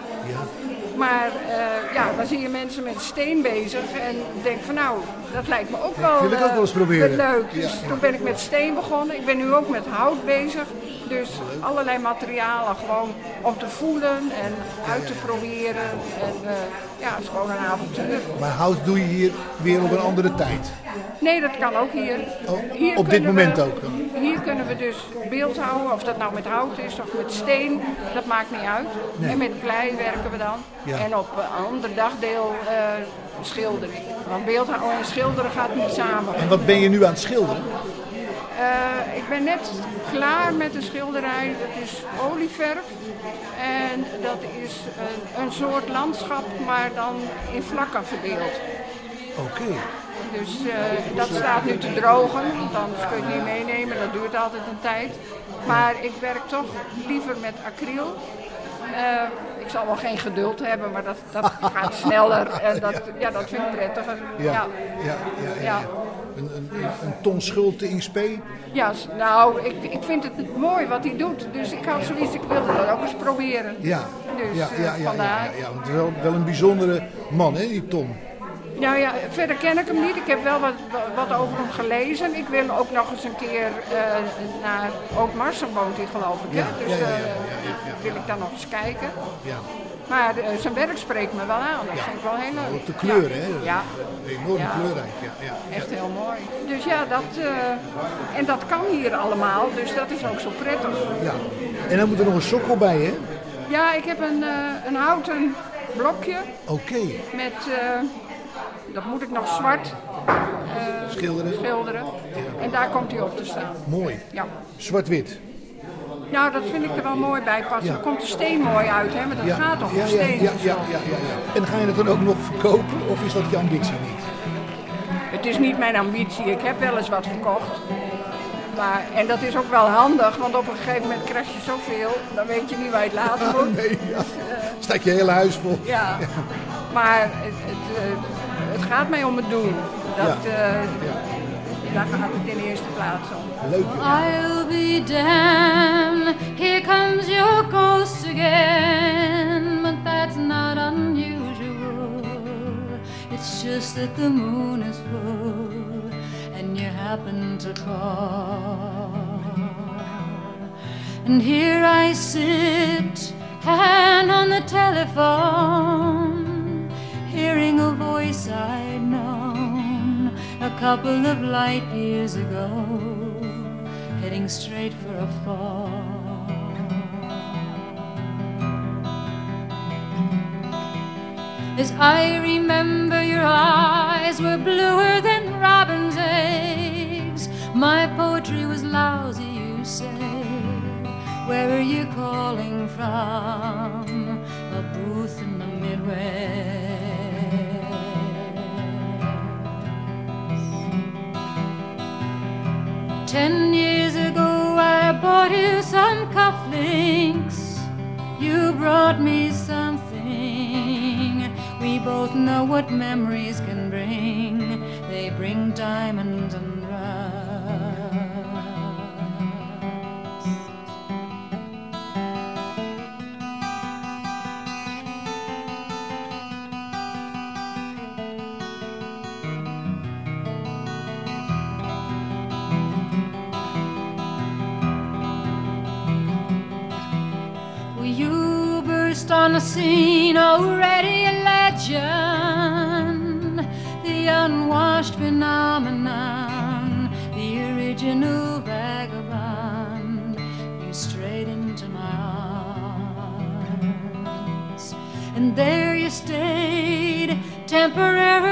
Maar eh, ja, dan zie je mensen met steen bezig en denk van nou, dat lijkt me ook wel, Wil ik ook eh, wel eens proberen. leuk. Dus toen ben ik met steen begonnen. Ik ben nu ook met hout bezig. Dus allerlei materialen gewoon om te voelen en uit te proberen. En eh, ja, het is gewoon een avontuur. Maar hout doe je hier weer op een andere tijd. Nee, dat kan ook hier. hier Oh, op dit moment we- ook dan? Hier kunnen we dus beeld houden, of dat nou met hout is of met steen, dat maakt niet uit. Nee. En met klei werken we dan. Ja. En op een ander dagdeel eh schilder ik. Want beeldhouden en schilderen gaat niet samen. En wat ben je nu aan het schilderen? Eh, ik ben net klaar met de schilderij. Dat is olieverf. En dat is een, een soort landschap, maar dan in vlakken verdeeld. Oké. Dus eh, dat staat nu te drogen, want anders kun je het niet meenemen. Dat duurt altijd een tijd. Maar ik werk toch liever met acryl. Eh, ik zal wel geen geduld hebben, maar dat, dat gaat sneller. En dat, ja, dat vind ik prettiger. Ja, ja, ja, ja. Een, een, een, ton schuld te XP. Ja, nou, ik, ik vind het mooi wat hij doet. Dus ik had zoiets, ik wilde dat ook eens proberen. Ja, Dus ja, eh, ja, ja, ja, ja, want het is wel, wel een bijzondere man, hè, die Tom. Nou ja, verder ken ik hem niet. Ik heb wel wat, wat over hem gelezen. Ik wil ook nog eens een keer eh, naar woont hij geloof ik. Ja, hè? Dus ja, ja, ja, eh, ja. wil ik dan nog eens kijken. Ja. Maar eh, zijn werk spreekt me wel aan. Dat vind ik wel heel leuk. Ook de kleuren, ja. hè? Ja. Enorm kleurrijk, ja. ja. Echt heel mooi. Dus ja, dat, eh, en dat kan hier allemaal, dus dat is ook zo prettig. ja. En dan moet er nog een sokkel bij, hè? Ja, ik heb een, eh, een houten blokje Oké. met, dat moet ik nog zwart Schilderen. schilderen. En daar komt hij op te staan. Mooi. Ja. Zwart-wit. Nou, dat vind ik er wel mooi bij passen. Ja. Er komt de steen mooi uit, hè, maar dat ja. gaat toch ja, ja, steen. ja, ja, ja, ja, ja. En ga je het dan ook nog verkopen of is dat je ambitie niet? Het is niet mijn ambitie. Ik heb wel eens wat verkocht. Maar, en dat is ook wel handig, want op een gegeven moment krijg je zoveel, dan weet je niet waar je het laten moet. nee, ja. Staat je hele huis vol. Ja, maar het, het, eh, het gaat mij om het doen. Dat, eh, Daar gaat het in de eerste plaats om. Leuk. I'll be damned, here comes your ghost again. But that's not unusual. It's just that the moon is full and you happen to call. And here I sit, hand on the telephone, hearing a voice I'd known a couple of light years ago, heading straight for a fall. As I remember, your eyes were bluer than robin's eggs. My poetry was lousy, you say. Where are you calling from? A booth in the Midwest. Ten years ago, I bought you some cufflinks. You brought me something. We both know what memories can bring. They bring diamonds and the already a legend, the unwashed phenomenon, the original vagabond. You strayed into my arms, and there you stayed, temporarily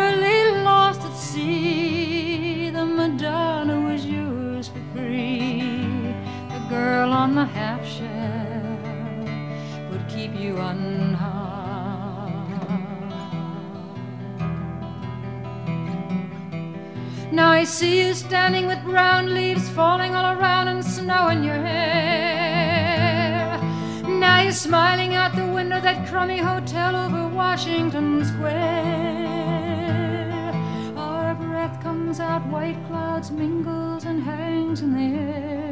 Now I see you standing with brown leaves falling all around and snow in your hair. Now you're smiling out the window that crummy hotel over Washington Square. Our breath comes out, white clouds mingles and hangs in the air.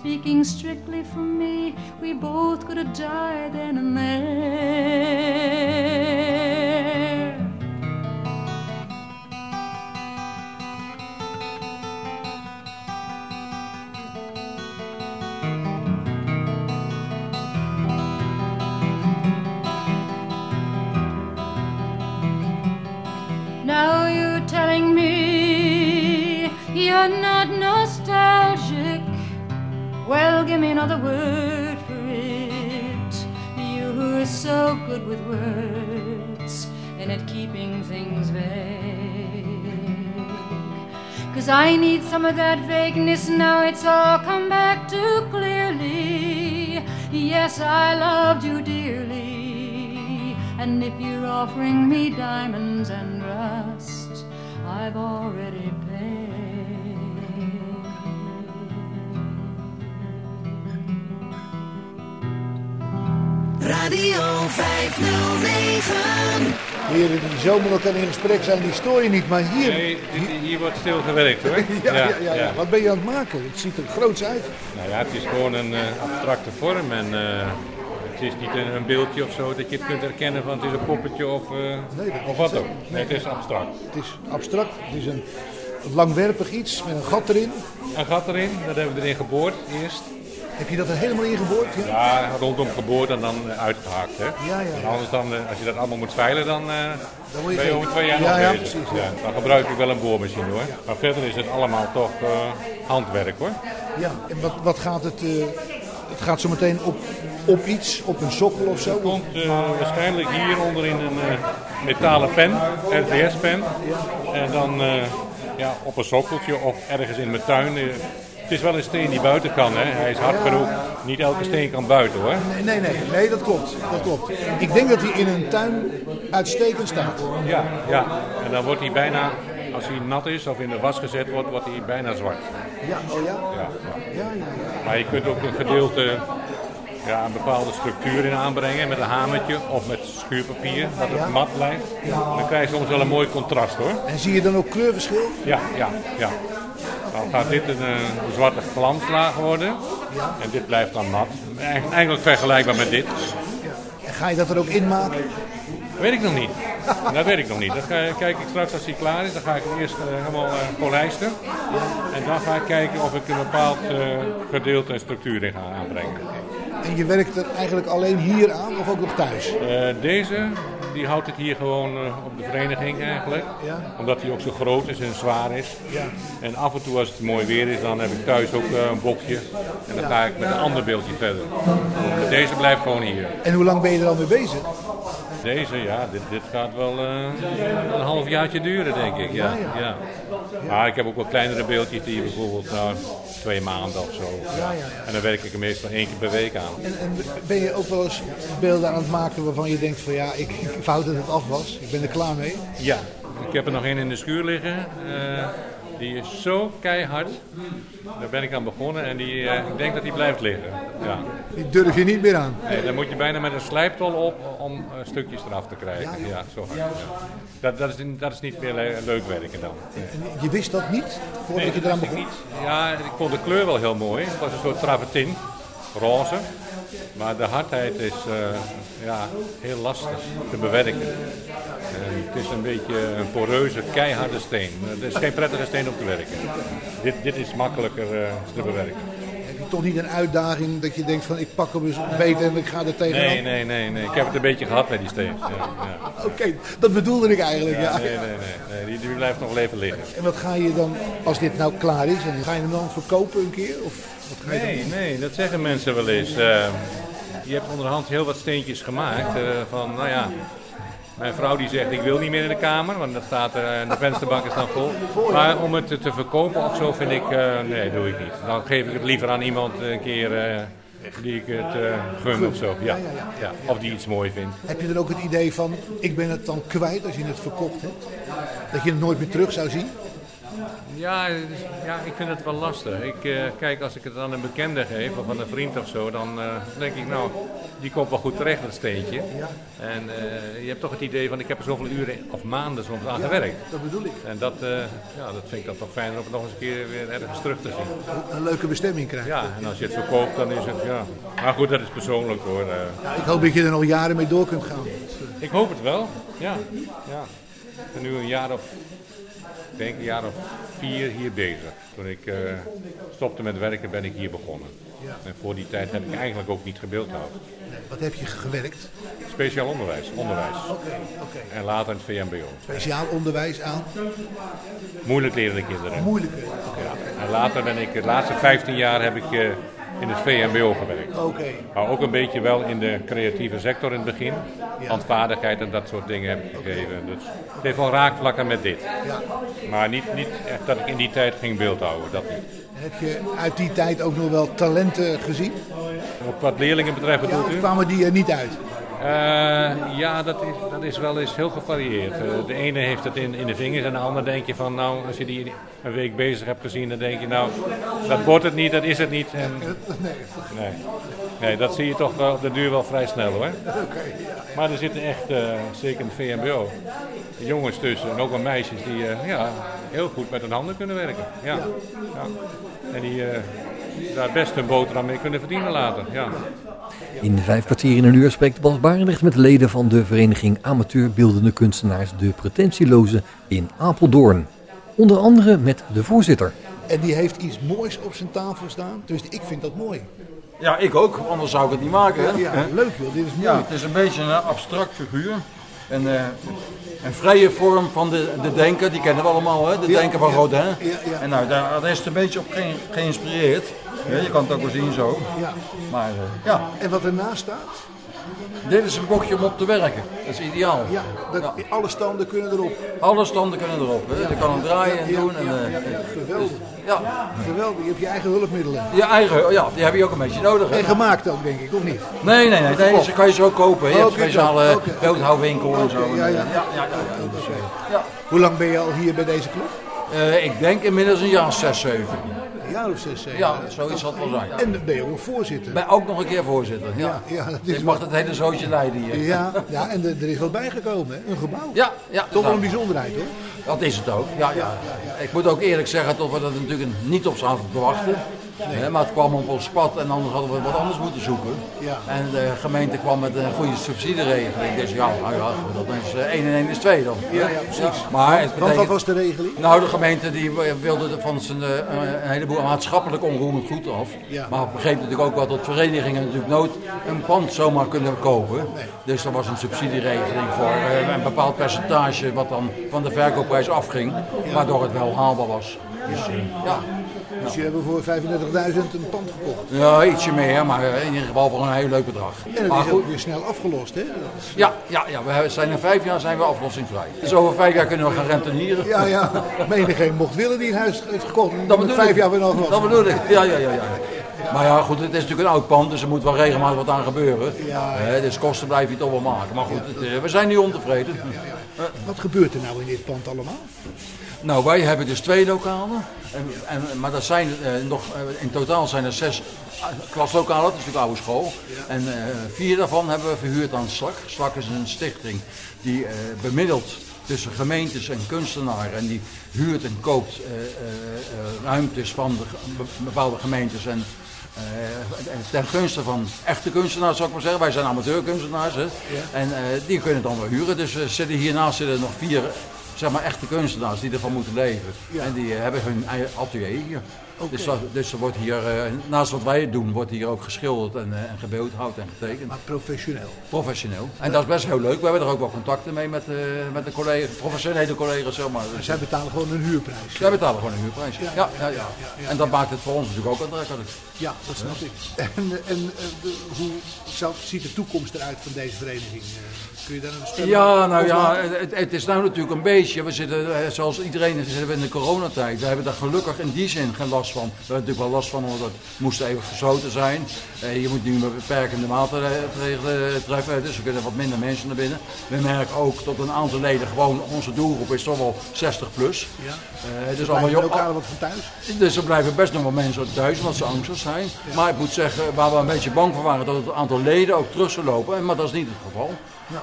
Speaking strictly for me, we both could have died then and there. Good with words and at keeping things vague. Cause I need some of that vagueness now, it's all come back too clearly. Yes, I loved you dearly. And if you're offering me diamonds and rust, I've already Radio 509. Heren die zo met elkaar in gesprek zijn, die stoor je niet. Maar hier, Nee, dit- hier wordt stil gewerkt hoor. ja, ja, ja, ja. wat ben je aan het maken? Het ziet er groots uit. Nou ja, het is gewoon een eh, abstracte vorm en eh, het is niet een, een beeldje of zo dat je het kunt herkennen van het is een poppetje of, eh, of wat ook. Nee, het is abstract. Het is abstract, het is een langwerpig iets met een gat erin. Een gat erin, dat hebben we erin geboord eerst. Heb je dat er helemaal ingeboord? Ja? Ja, rondom geboord en dan eh, uitgehakt. Hè? Ja, ja. En anders dan, eh, als je dat allemaal moet veilen, dan, eh, Dan ben je over twee jaar Ja, nog bezig. precies, ja. Dan gebruik ik wel een boormachine hoor. Maar verder is het allemaal toch handwerk hoor. Ja, en wat, wat gaat het... het gaat zo meteen op, op iets, op een sokkel of zo? Het komt waarschijnlijk hier onderin een metalen pen, RTS-pen. En dan ja, op een sokkeltje of ergens in mijn tuin. Het is wel een steen die buiten kan, hè. hij is hard genoeg. Niet elke steen kan buiten hoor. Nee, nee, nee, nee, dat klopt. Dat klopt. Ik denk dat hij in een tuin uitstekend staat. Ja, ja. En dan wordt hij bijna, als hij nat is of in de was gezet wordt, wordt hij bijna zwart. Ja, oh ja? Ja, ja. Ja, ja, Maar je kunt ook een gedeelte, ja, een bepaalde structuur in aanbrengen met een hamertje of met schuurpapier, dat het Ja. mat blijft. Dan krijg je soms wel een mooi contrast hoor. En zie je dan ook kleurverschil? Ja, ja, ja. Dan gaat dit een, eh, een zwarte glanslaag worden. En dit blijft dan nat. Eigen- Eigenlijk vergelijkbaar met dit. En ga je dat er ook in maken? Weet ik nog niet. Dat weet ik nog niet. Dat ga, kijk ik straks als hij klaar is. Dan ga ik hem eerst eh, helemaal eh, polijsten. En dan ga ik kijken of ik een bepaald gedeelte en structuur in ga aanbrengen. En je werkt er eigenlijk alleen hier aan of ook nog thuis? Deze, die houdt ik hier gewoon eh, op de vereniging eigenlijk. Ja. Omdat hij ook zo groot is en zwaar is. Ja. En af en toe als het mooi weer is, dan heb ik thuis ook eh, een bokje. En dan ga ik met een ander beeldje verder. Deze blijft gewoon hier. En hoe lang ben je er al mee bezig? Deze, ja, dit, dit gaat wel eh, een halfjaartje duren, denk ik. Ja, ja. Maar ik heb ook wel kleinere beeldjes die bijvoorbeeld nou, twee maanden of zo. Ja, ja, En dan werk ik er meestal één keer per week aan. En, en ben je ook wel eens beelden aan het maken waarvan je denkt van ja, ik, ik wou dat het af was. Ik ben er klaar mee. Ja, ik heb er nog één in de schuur liggen. Eh, die is zo keihard. Daar ben ik aan begonnen en die, eh, ik denk dat die blijft liggen. Ja. Die durf je niet meer aan. Nee, dan moet je bijna met een slijptol op om eh, stukjes eraf te krijgen. Ja, zo hard. ja. Dat, dat, is, dat is niet meer le- leuk werken dan. Je wist dat niet voordat Nee, je eraan ik begon? niet. Ja, ik vond de kleur wel heel mooi. Het was een soort travertin, roze. Maar de hardheid is eh, ja, heel lastig te bewerken. En het is een beetje een poreuze, keiharde steen. Het is geen prettige steen om te werken. Dit, dit is makkelijker eh, te bewerken. Heb je toch niet een uitdaging dat je denkt van ik pak hem eens beter en ik ga er tegenaan? Nee, nee, nee, nee. Ik heb het een beetje gehad met die steen. Ja, ja. Oké, dat bedoelde ik eigenlijk. Ja. Ja, nee, nee, nee. nee. Die, die blijft nog wel even liggen. En wat ga je dan, als dit nou klaar is, en ga je hem dan verkopen een keer? Of wat ga je dan Nee, doen? nee, dat zeggen mensen wel eens. Eh, je hebt onderhand heel wat steentjes gemaakt. eh, van, nou ja, mijn vrouw die zegt ik wil niet meer in de kamer, want dat staat er, en de vensterbank is dan vol. Maar om het te, verkopen of zo vind ik, eh, nee, doe ik niet. Dan geef ik het liever aan iemand een keer eh, die ik het eh, gun of zo. Ja, ja. Of die iets mooi vindt. Heb je dan ook het idee van ik ben het dan kwijt als je het verkocht hebt? Dat je het nooit meer terug zou zien? Ja, dus- ja, ik vind het wel lastig. Ik, eh, kijk, als ik het aan een bekende geef of aan een vriend of zo, dan eh, denk ik, nou, die komt wel goed terecht, dat steentje. En eh, je hebt toch het idee van, ik heb er zoveel uren of maanden soms aan Ja, gewerkt. dat bedoel ik. En dat, ja, dat vind ik dan toch fijner om het nog eens een keer weer ergens terug te zien. Een leuke bestemming krijgt. Ja, en als je het verkoopt, dan is het, ja. Maar goed, dat is persoonlijk hoor. Ja, ik hoop dat je er nog jaren mee door kunt gaan. Ik hoop het wel, ja. ja. Ben nu een jaar of, denk een jaar of vier hier bezig. Toen ik eh, stopte met werken ben ik hier begonnen. Ja. En voor die tijd heb ik eigenlijk ook niet gebeeldhouwd. Wat heb je gewerkt? Speciaal onderwijs, onderwijs. Oké, oké. En later in het VMBO. Speciaal onderwijs aan? Moeilijk lerende kinderen. Moeilijke. Ja. En later ben ik, de laatste 15 jaar heb ik eh, in het VMBO gewerkt. Oké. Maar ook een beetje wel in de creatieve sector in het begin. Handvaardigheid en dat soort dingen heb ik gegeven. Dus het heeft wel raakvlakken met dit. Ja. Maar niet, niet echt dat ik in die tijd ging beeldhouden, dat niet. En heb je uit die tijd ook nog wel talenten gezien? Ook wat leerlingen betreft Ja, bedoelt of u? kwamen die er niet uit? Eh, ja, dat is, dat is wel eens heel gevarieerd. Eh, de ene heeft het in, in de vingers en de ander denk je van, nou, als je die een week bezig hebt gezien, dan denk je, nou, dat wordt het niet, dat is het niet. En, Nee. nee. dat zie je toch wel op de duur wel vrij snel hoor. Maar er zitten echt, eh, zeker in het VMBO, jongens tussen en ook wel meisjes die ja, heel goed met hun handen kunnen werken. Ja. Ja. En die daar best hun boterham mee kunnen verdienen later. Ja. In vijf kwartier in een uur spreekt Bas Barendrecht met leden van de vereniging Amateur Beeldende Kunstenaars De Pretentieloze in Apeldoorn. Onder andere met de voorzitter. En die heeft iets moois op zijn tafel staan. Dus ik vind dat mooi. Ja, ik ook, anders zou ik het niet maken. Hè? Ja, ja, leuk joh, dit is mooi. Ja, het is een beetje een abstract figuur. En, eh, een vrije vorm van de, de denker, die kennen we allemaal, hè? de Ja, denker van Rodin. ja, ja. En nou, daar, is het een beetje op ge- geïnspireerd. Je kan het ook wel zien zo. Ja. Maar eh, ja, En wat ernaast staat? dit is een bochtje om op te werken. Dat is ideaal. Ja, dat, alle standen kunnen erop. Alle standen kunnen erop. Hè? Je kan hem draaien en doen. En, eh, ja, geweldig. Je hebt je eigen hulpmiddelen. Je eigen, ja, die heb je ook een beetje nodig. hè? En gemaakt ook, denk ik, of niet? Nee, nee, nee, nee, ze kan je zo kopen. hè. Je hebt een speciale oké. beeldhouwwinkel en zo. ja, ja. ja, ja, ja, ja. Hoe lang ben je al hier bij deze club? Eh, ik denk inmiddels een jaar 6, 7. Een jaar of zes, zeven. Ja, zoiets zal het wel zijn. En dan ben je ook voorzitter. Ben ook nog een keer voorzitter. Ja, Ja, ja, dat is ik mag het hele zootje leiden hier. Ja, ja en er, is wat bijgekomen, hè? een gebouw. Ja, ja. Toch wel een bijzonderheid hoor. Dat is het ook. Ja, ja. Ik moet ook eerlijk zeggen dat we dat natuurlijk niet op zaten te wachten. Hè, maar het kwam op ons pad en anders hadden we wat anders moeten zoeken. Ja. En de gemeente kwam met een goede subsidieregeling. Dus ja, nou ja, dat is eh, 1 en 1 is 2 dan. Ja, ja, precies. Maar het wat was de regeling? Nou, de gemeente die wilde van zijn, eh, een heleboel maatschappelijk onroerend goed af. Ja. Maar begreep natuurlijk ook wel dat verenigingen natuurlijk nooit een pand zomaar kunnen kopen. Dus er was een subsidieregeling voor eh, een bepaald percentage wat dan van de verkoopprijs afging. Waardoor het wel haalbaar was. Dus, eh, ja. Dus jullie hebben voor 35.000 een pand gekocht. ja, ietsje meer, maar eh, in ieder geval voor een heel leuk bedrag. En het Maar is goed, ook weer snel afgelost, hè? ja, ja, ja, we zijn in vijf jaar zijn we aflossingsvrij. Dus over vijf jaar kunnen we gaan rentenieren. Ja, ja. Menigeen mocht willen die een huis heeft gekocht. Dat bedoel vijf ik. jaar weer nog Dat bedoel ik. Ja, ja, ja, ja. Maar ja, goed, het is natuurlijk een oud pand, dus er moet wel regelmatig wat aan gebeuren. Ja. Hè, dus kosten blijf je toch wel maken. Maar goed, het, eh, we zijn niet ontevreden. Wat gebeurt er nou in dit pand allemaal? Nou, wij hebben dus twee lokalen. En, en, maar dat zijn eh, nog, eh, in totaal zijn er zes eh, klaslokalen, dat is natuurlijk oude school. En eh, vier daarvan hebben we verhuurd aan SLAK. SLAK is een stichting die eh, bemiddelt tussen gemeentes en kunstenaren. En die huurt en koopt ruimtes van de, bepaalde gemeentes en en ten gunste van echte kunstenaars, zou ik maar zeggen. Wij zijn amateurkunstenaars. Hè? En eh, die kunnen het dan wel huren. Dus er zitten hiernaast zitten nog vier zeg maar, echte kunstenaars die ervan moeten leven. En die eh, hebben hun eigen atelier hier. Dus, dat, dus er wordt hier, eh, naast wat wij doen, wordt hier ook geschilderd en, eh, en gebeeldhouwd en getekend. Maar professioneel. Professioneel. En dat is best heel leuk. We hebben er ook wel contacten mee met, eh, met de collega's, professionele collega's, zeg maar. Zij betalen gewoon een huurprijs. Zij betalen gewoon een huurprijs. Ja, ja, ja, En dat maakt het voor ons natuurlijk ook aantrekkelijk. Ja, dat snap ik. En, en de, hoe ziet de toekomst eruit van deze vereniging? Eh, Kun je daar een spel Ja, nou ja, het, het is nou natuurlijk een beetje, we zitten, eh, zoals iedereen zitten we in de coronatijd. We hebben daar gelukkig in die zin geen last van. We hebben natuurlijk wel last van, omdat het moest even gesloten zijn. Eh, je moet nu met beperkende maatregelen treffen, dus er kunnen wat minder mensen naar binnen. We merken ook dat een aantal leden gewoon, onze doelgroep is toch wel 60 plus. Ja. Eh, dus allemaal jong- elkaar wat van thuis. dus er blijven best nog wel mensen thuis, omdat ze angstig zijn. Maar ik moet zeggen, waar we een beetje bang voor waren, dat het aantal leden ook terug zou lopen. En- Maar dat is niet het geval.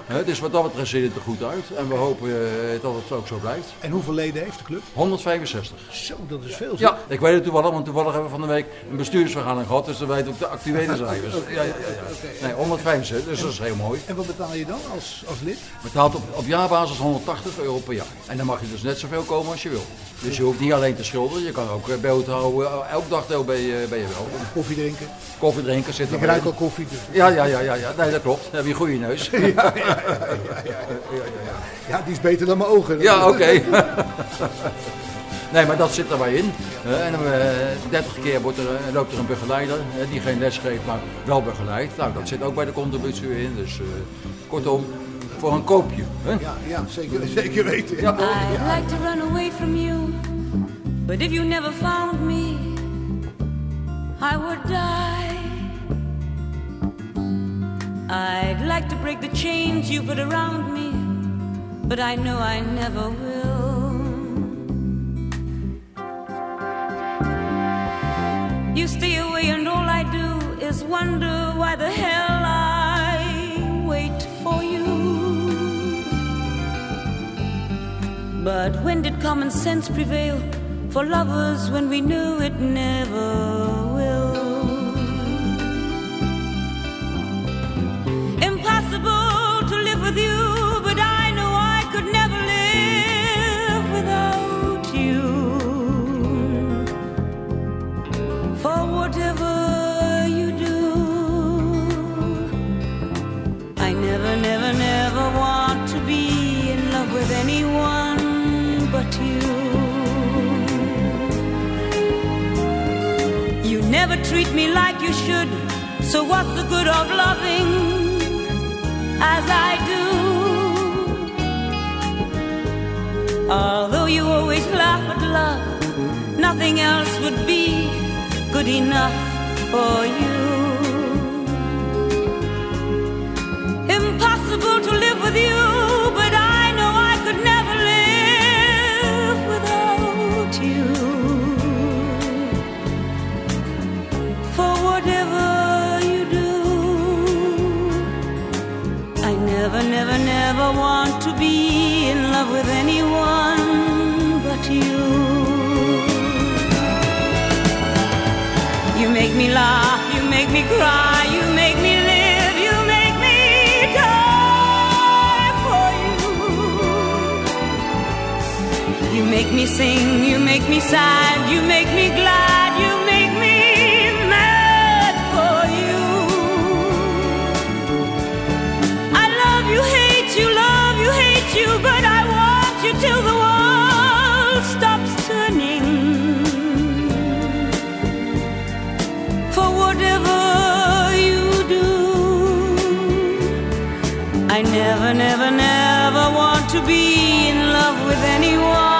Hè, dus wat dat betreft ziet het er goed uit. En we hopen eh, dat het ook zo blijft. En hoeveel leden heeft de club? 165. Zo, dat is veel. zeg. Ja, ik weet het toevallig, want toevallig hebben we van de week een bestuursvergadering gehad. Dus dan weten we ook de actuele cijfers. Ja, ja, ja, ja. Nee, 165, dus dat is heel mooi. En wat betaal je dan als, als lid? Betaalt op, op jaarbasis 180 euro per jaar. En dan mag je dus net zoveel komen als je wil. Dus je hoeft niet alleen te schilderen, je kan ook eh, beeld houden. Elk dagdeel ben je, ben je wel. Koffie drinken? Koffie drinken zit er Ik ruik al koffie. Dus. Ja, ja, ja, ja, ja. Nee, dat klopt. Dan heb je een goede neus. Ja, ja, ja, ja, ja, ja, ja. Ja, die is beter dan mijn ogen. Ja, oké. nee, maar dat zit er wel in. Eh, en eh 30 keer wordt er, eh, loopt er een begeleider die geen les geeft, maar wel begeleidt. Nou, dat zit ook bij de contributie in. Dus eh, kortom, voor een koopje. Hè? Ja, ja zeker, zeker weten. Ja. I'd like to run away from you, but if you never found me, I would die. I'd like to break the chains you put around me, but I know I never will. You stay away, and all I do is wonder why the hell I wait for you. But when did common sense prevail for lovers when we knew it never will? Treat me like you should, so what's the good of loving as I do? Although you always laugh at love, nothing else would be good enough for you. Impossible to live with you, never, want to be in love with anyone but you. You make me laugh, you make me cry, you make me live, you make me die for you. You make me sing, you make me sad, you make me glad, to be in love with anyone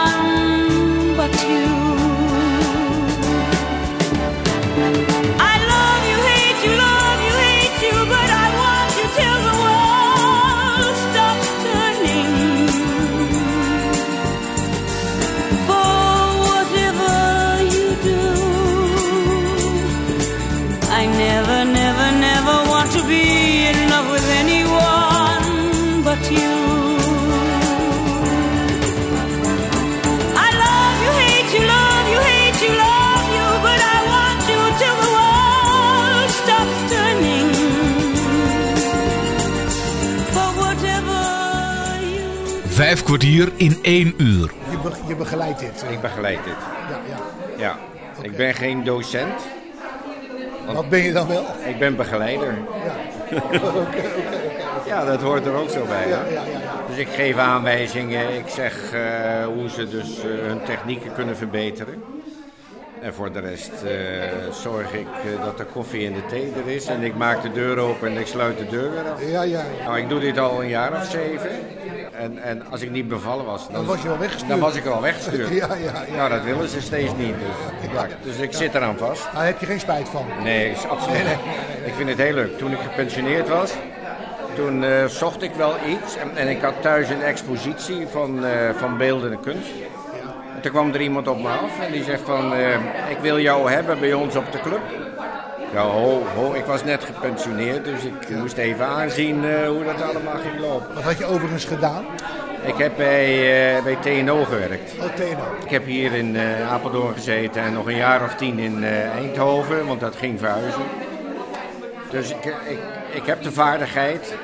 Vijf kwartier in één uur. Je, be- je begeleidt dit. Ik begeleid dit. Ja, ja. Ja. Ik ben geen docent. Wat ben je dan wel? Ik ben begeleider. Ja, dat hoort er ook zo bij. hè? Dus ik geef aanwijzingen, ik zeg eh, hoe ze dus eh, hun technieken kunnen verbeteren. En voor de rest eh, zorg ik eh, dat er koffie en de thee er is. En ik maak de deur open en ik sluit de deur weer af. Ja, ja. Nou, ik doe dit al een jaar of zeven. En, en als ik niet bevallen was, Dan was je al weggestuurd. Dan was ik al weggestuurd. Ja, ja, ja. Nou, dat willen ze steeds niet. Dus, ja, dus ik zit eraan vast. Daar heb je geen spijt van. Nee, is absoluut niet. Ik vind het heel leuk. Toen ik gepensioneerd was, toen eh, zocht ik wel iets. En, en ik had thuis een expositie van, van beeldende kunst. En toen kwam er iemand op me af en die zegt van, eh, ik wil jou hebben bij ons op de club. Ja, ho, ho, ik was net gepensioneerd, dus ik moest even aanzien eh, hoe dat allemaal ging lopen. Wat had je overigens gedaan? Ik heb bij, eh, bij TNO gewerkt. Oh, TNO. Ik heb hier in eh, Apeldoorn gezeten en nog een jaar of tien in eh, Eindhoven, want dat ging verhuizen. Dus ik, ik, ik heb de vaardigheid.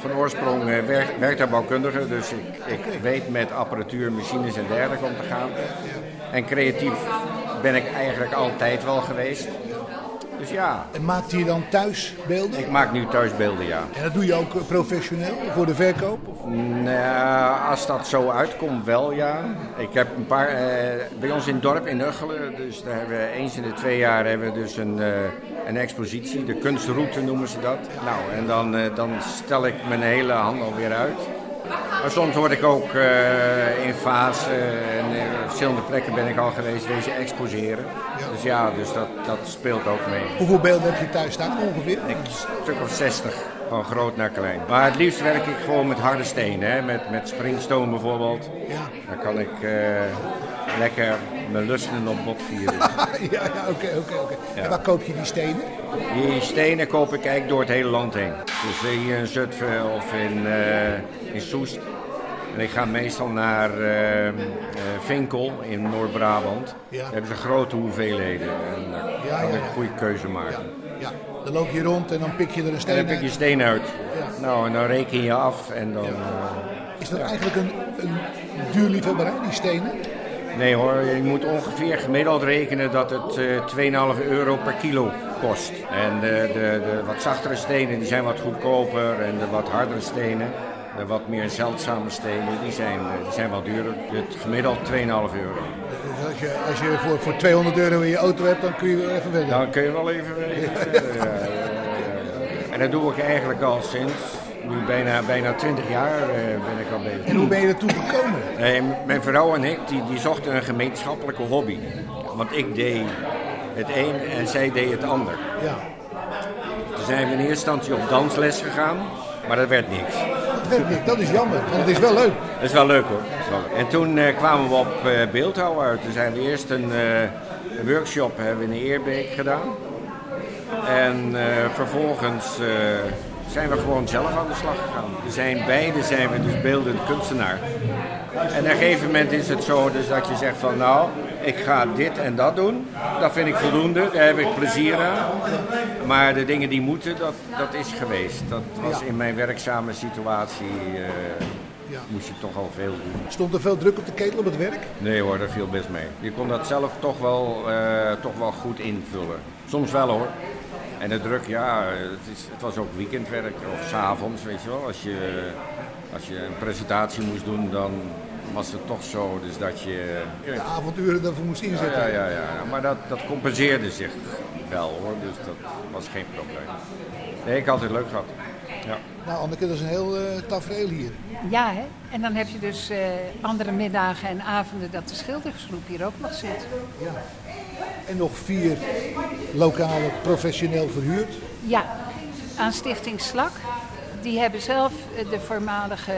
Van oorsprong eh, werk, werktuigbouwkundige, dus ik, ik weet met apparatuur, machines en dergelijke om te gaan. En creatief ben ik eigenlijk altijd wel geweest. Dus ja. En maakte je dan thuis beelden? Ik maak nu thuis beelden, ja. En dat doe je ook eh, professioneel voor de verkoop? Of? Nou, als dat zo uitkomt, wel ja. Ik heb een paar, eh, bij ons in het dorp in Uggelen, dus daar hebben we eens in de twee jaar hebben we dus een, eh, een expositie, de kunstroute noemen ze dat. Nou, en dan, dan stel ik mijn hele handel weer uit. Maar soms word ik ook eh, in fase en in verschillende plekken ben ik al geweest deze exposeren. Dus ja, dus dat, dat speelt ook mee. Hoeveel beelden heb je thuis staan ongeveer? Een stuk of 60, van groot naar klein. Maar het liefst werk ik gewoon met harde stenen, hè? Met, met springstone bijvoorbeeld. Ja. Dan kan ik eh, lekker mijn lusten op bot vieren. ja, oké, oké, oké. En waar koop je die stenen? Die stenen koop ik eigenlijk door het hele land heen. Dus eh, hier in Zutphen of in, eh, in Soest. En ik ga meestal naar eh, eh, Vinkel in Noord-Brabant. Ja. Daar hebben ze grote hoeveelheden. En daar Ja, kan ik ja. een goede keuze maken. Ja, dan loop je rond en dan pik je er een En steen dan pik je uit. steen uit. Nou, en dan reken je af en dan... Is dat eigenlijk een, een duur liefhebberij, die stenen? Nee hoor, je moet ongeveer gemiddeld rekenen dat het eh 2,5 euro per kilo kost. En de, de, de wat zachtere stenen die zijn wat goedkoper en de wat hardere stenen De wat meer zeldzame stenen, die zijn, eh, die zijn wel duurder. Het gemiddeld 2,5 euro. Dus als je, als je voor, voor 200 euro in je auto hebt, dan kun je wel even verder. Dan kun je wel even ja, ja, ja. En dat doe ik eigenlijk al sinds nu bijna, bijna 20 jaar eh, ben ik al bezig. En hoe ben je ertoe gekomen? Nee, m- mijn vrouw en ik die, die zochten een gemeenschappelijke hobby. Want ik deed het een en zij deed het ander. Ja. Toen zijn we in eerste instantie op dansles gegaan, maar dat werd niks. Dat weet ik, dat is jammer, want het is wel leuk. Dat is wel leuk hoor. Wel leuk. En toen eh, kwamen we op eh beeldhouw uit. Toen zijn we eerst een, eh, workshop hebben we in Eerbeek gedaan. En eh, vervolgens eh, zijn we gewoon zelf aan de slag gegaan. We zijn beide zijn we dus beeldend kunstenaar. En op een gegeven moment is het zo dus dat je zegt van nou, ik ga dit en dat doen. Dat vind ik voldoende, daar heb ik plezier aan. Maar de dingen die moeten, dat, dat is geweest. Dat was in mijn werkzame situatie, eh, moest je toch al veel doen. Stond er veel druk op de ketel op het werk? Nee hoor, dat viel best mee. Je kon dat zelf toch wel, eh, toch wel goed invullen. Soms wel hoor. En de druk, ja, het, is, het was ook weekendwerk of s'avonds, weet je wel. Als je, als je een presentatie moest doen, dan was het toch zo dus dat je... De avonduren daarvoor moest inzetten. Ja, ja, ja, ja. Maar dat, dat compenseerde zich wel hoor, dus dat was geen probleem. Nee, ik had het leuk gehad. Ja. Nou Anneke, dat is een heel eh tafereel hier. Ja, hè? En dan heb je dus eh, andere middagen en avonden dat de schildersgroep hier ook nog zit. Ja. En nog vier lokale professioneel verhuurd. Ja, aan Stichting Slak. Die hebben zelf eh, de voormalige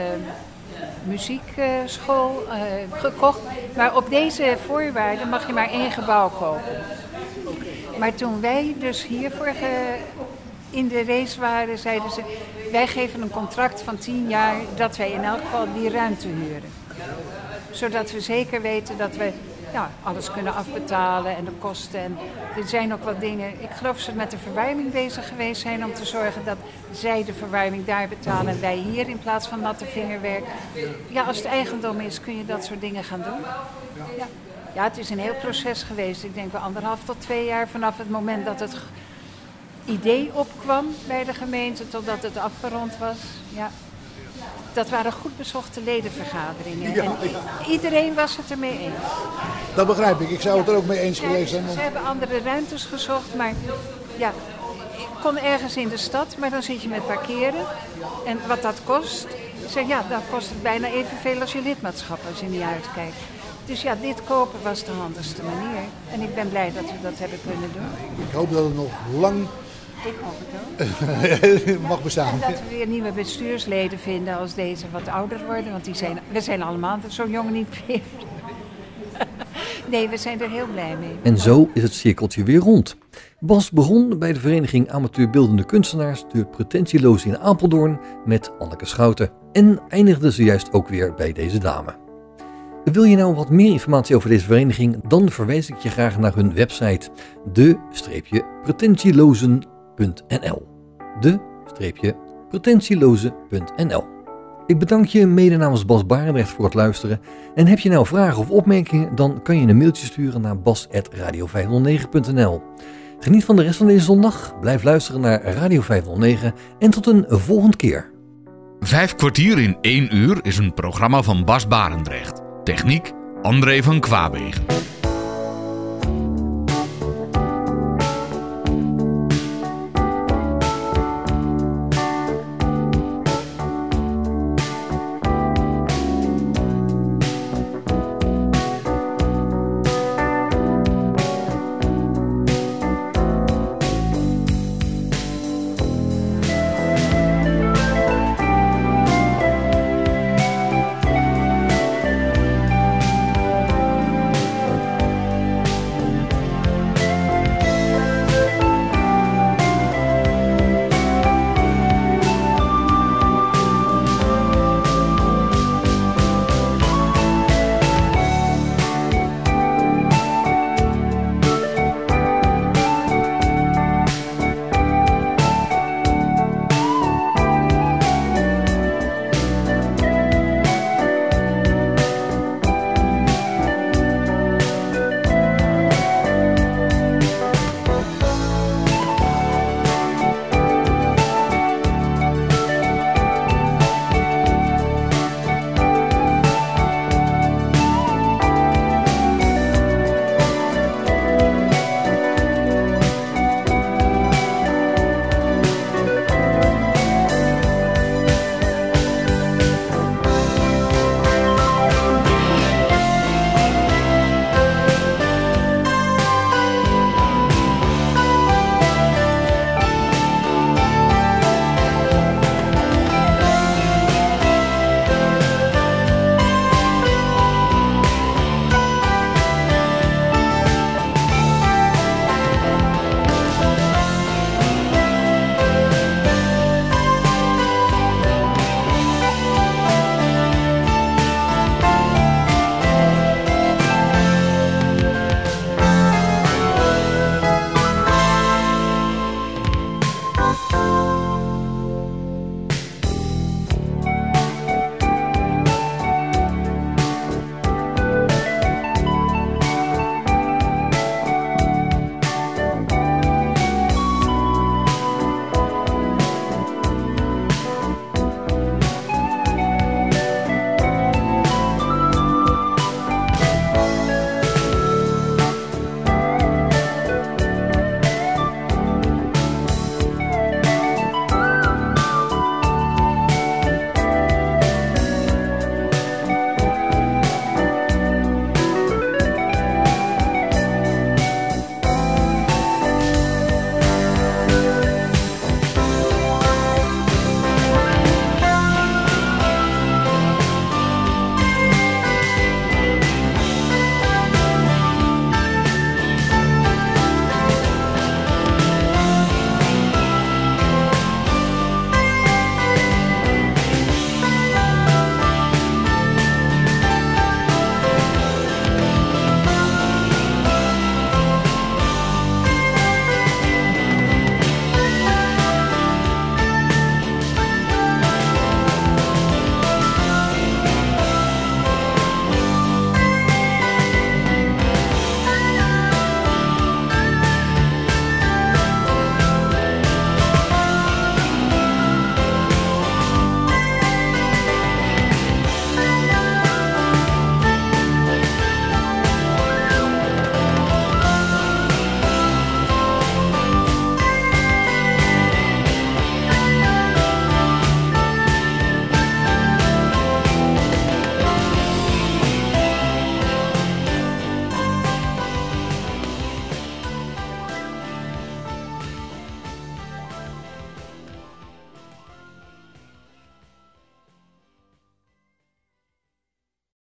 muziekschool eh, gekocht. Maar op deze voorwaarden mag je maar één gebouw kopen. Maar toen wij dus hiervoor in de race waren, zeiden ze... wij geven een contract van tien jaar dat wij in elk geval die ruimte huren. Zodat we zeker weten dat we ja, alles kunnen afbetalen en de kosten. En er zijn ook wat dingen. Ik geloof ze met de verwarming bezig geweest zijn om te zorgen dat zij de verwarming daar betalen en wij hier in plaats van natte vingerwerk. Ja, als het eigendom is, kun je dat soort dingen gaan doen. Ja. ja, het is een heel proces geweest. Ik denk wel anderhalf tot twee jaar vanaf het moment dat het idee opkwam bij de gemeente totdat het afgerond was. Ja. Dat waren goed bezochte ledenvergaderingen. Ja, en iedereen was het ermee eens. Dat begrijp ik. Ik zou het er ook mee eens geweest zijn. Ze hebben andere ruimtes gezocht, maar ja, ik kon ergens in de stad, maar dan zit je met parkeren. En wat dat kost, ik zeg ja, dat kost het bijna evenveel als je lidmaatschap als je niet uitkijkt. Dus ja, dit kopen was de handigste manier. En ik ben blij dat we dat hebben kunnen doen. Ik hoop dat het nog lang Ik hoop het ook. mag bestaan. En dat we weer nieuwe bestuursleden vinden als deze wat ouder worden. Want die zijn, we zijn allemaal zo jong niet meer. Nee, we zijn er heel blij mee. En zo is het cirkeltje weer rond. Bas begon bij de vereniging Amateurbeeldende Kunstenaars, de pretentieloos in Apeldoorn, met Anneke Schouten. En eindigde ze juist ook weer bij deze dame. Wil je nou wat meer informatie over deze vereniging, dan verwijs ik je graag naar hun website de-pretentielozen.nl de-pretentielozen.nl Ik bedank je mede namens Bas Barendrecht voor het luisteren. En heb je nou vragen of opmerkingen, dan kan je een mailtje sturen naar bas.radio509.nl Geniet van de rest van deze zondag, blijf luisteren naar Radio 509 en tot een volgende keer. Vijf kwartier in één uur is een programma van Bas Barendrecht. Techniek André van Kwaabegen.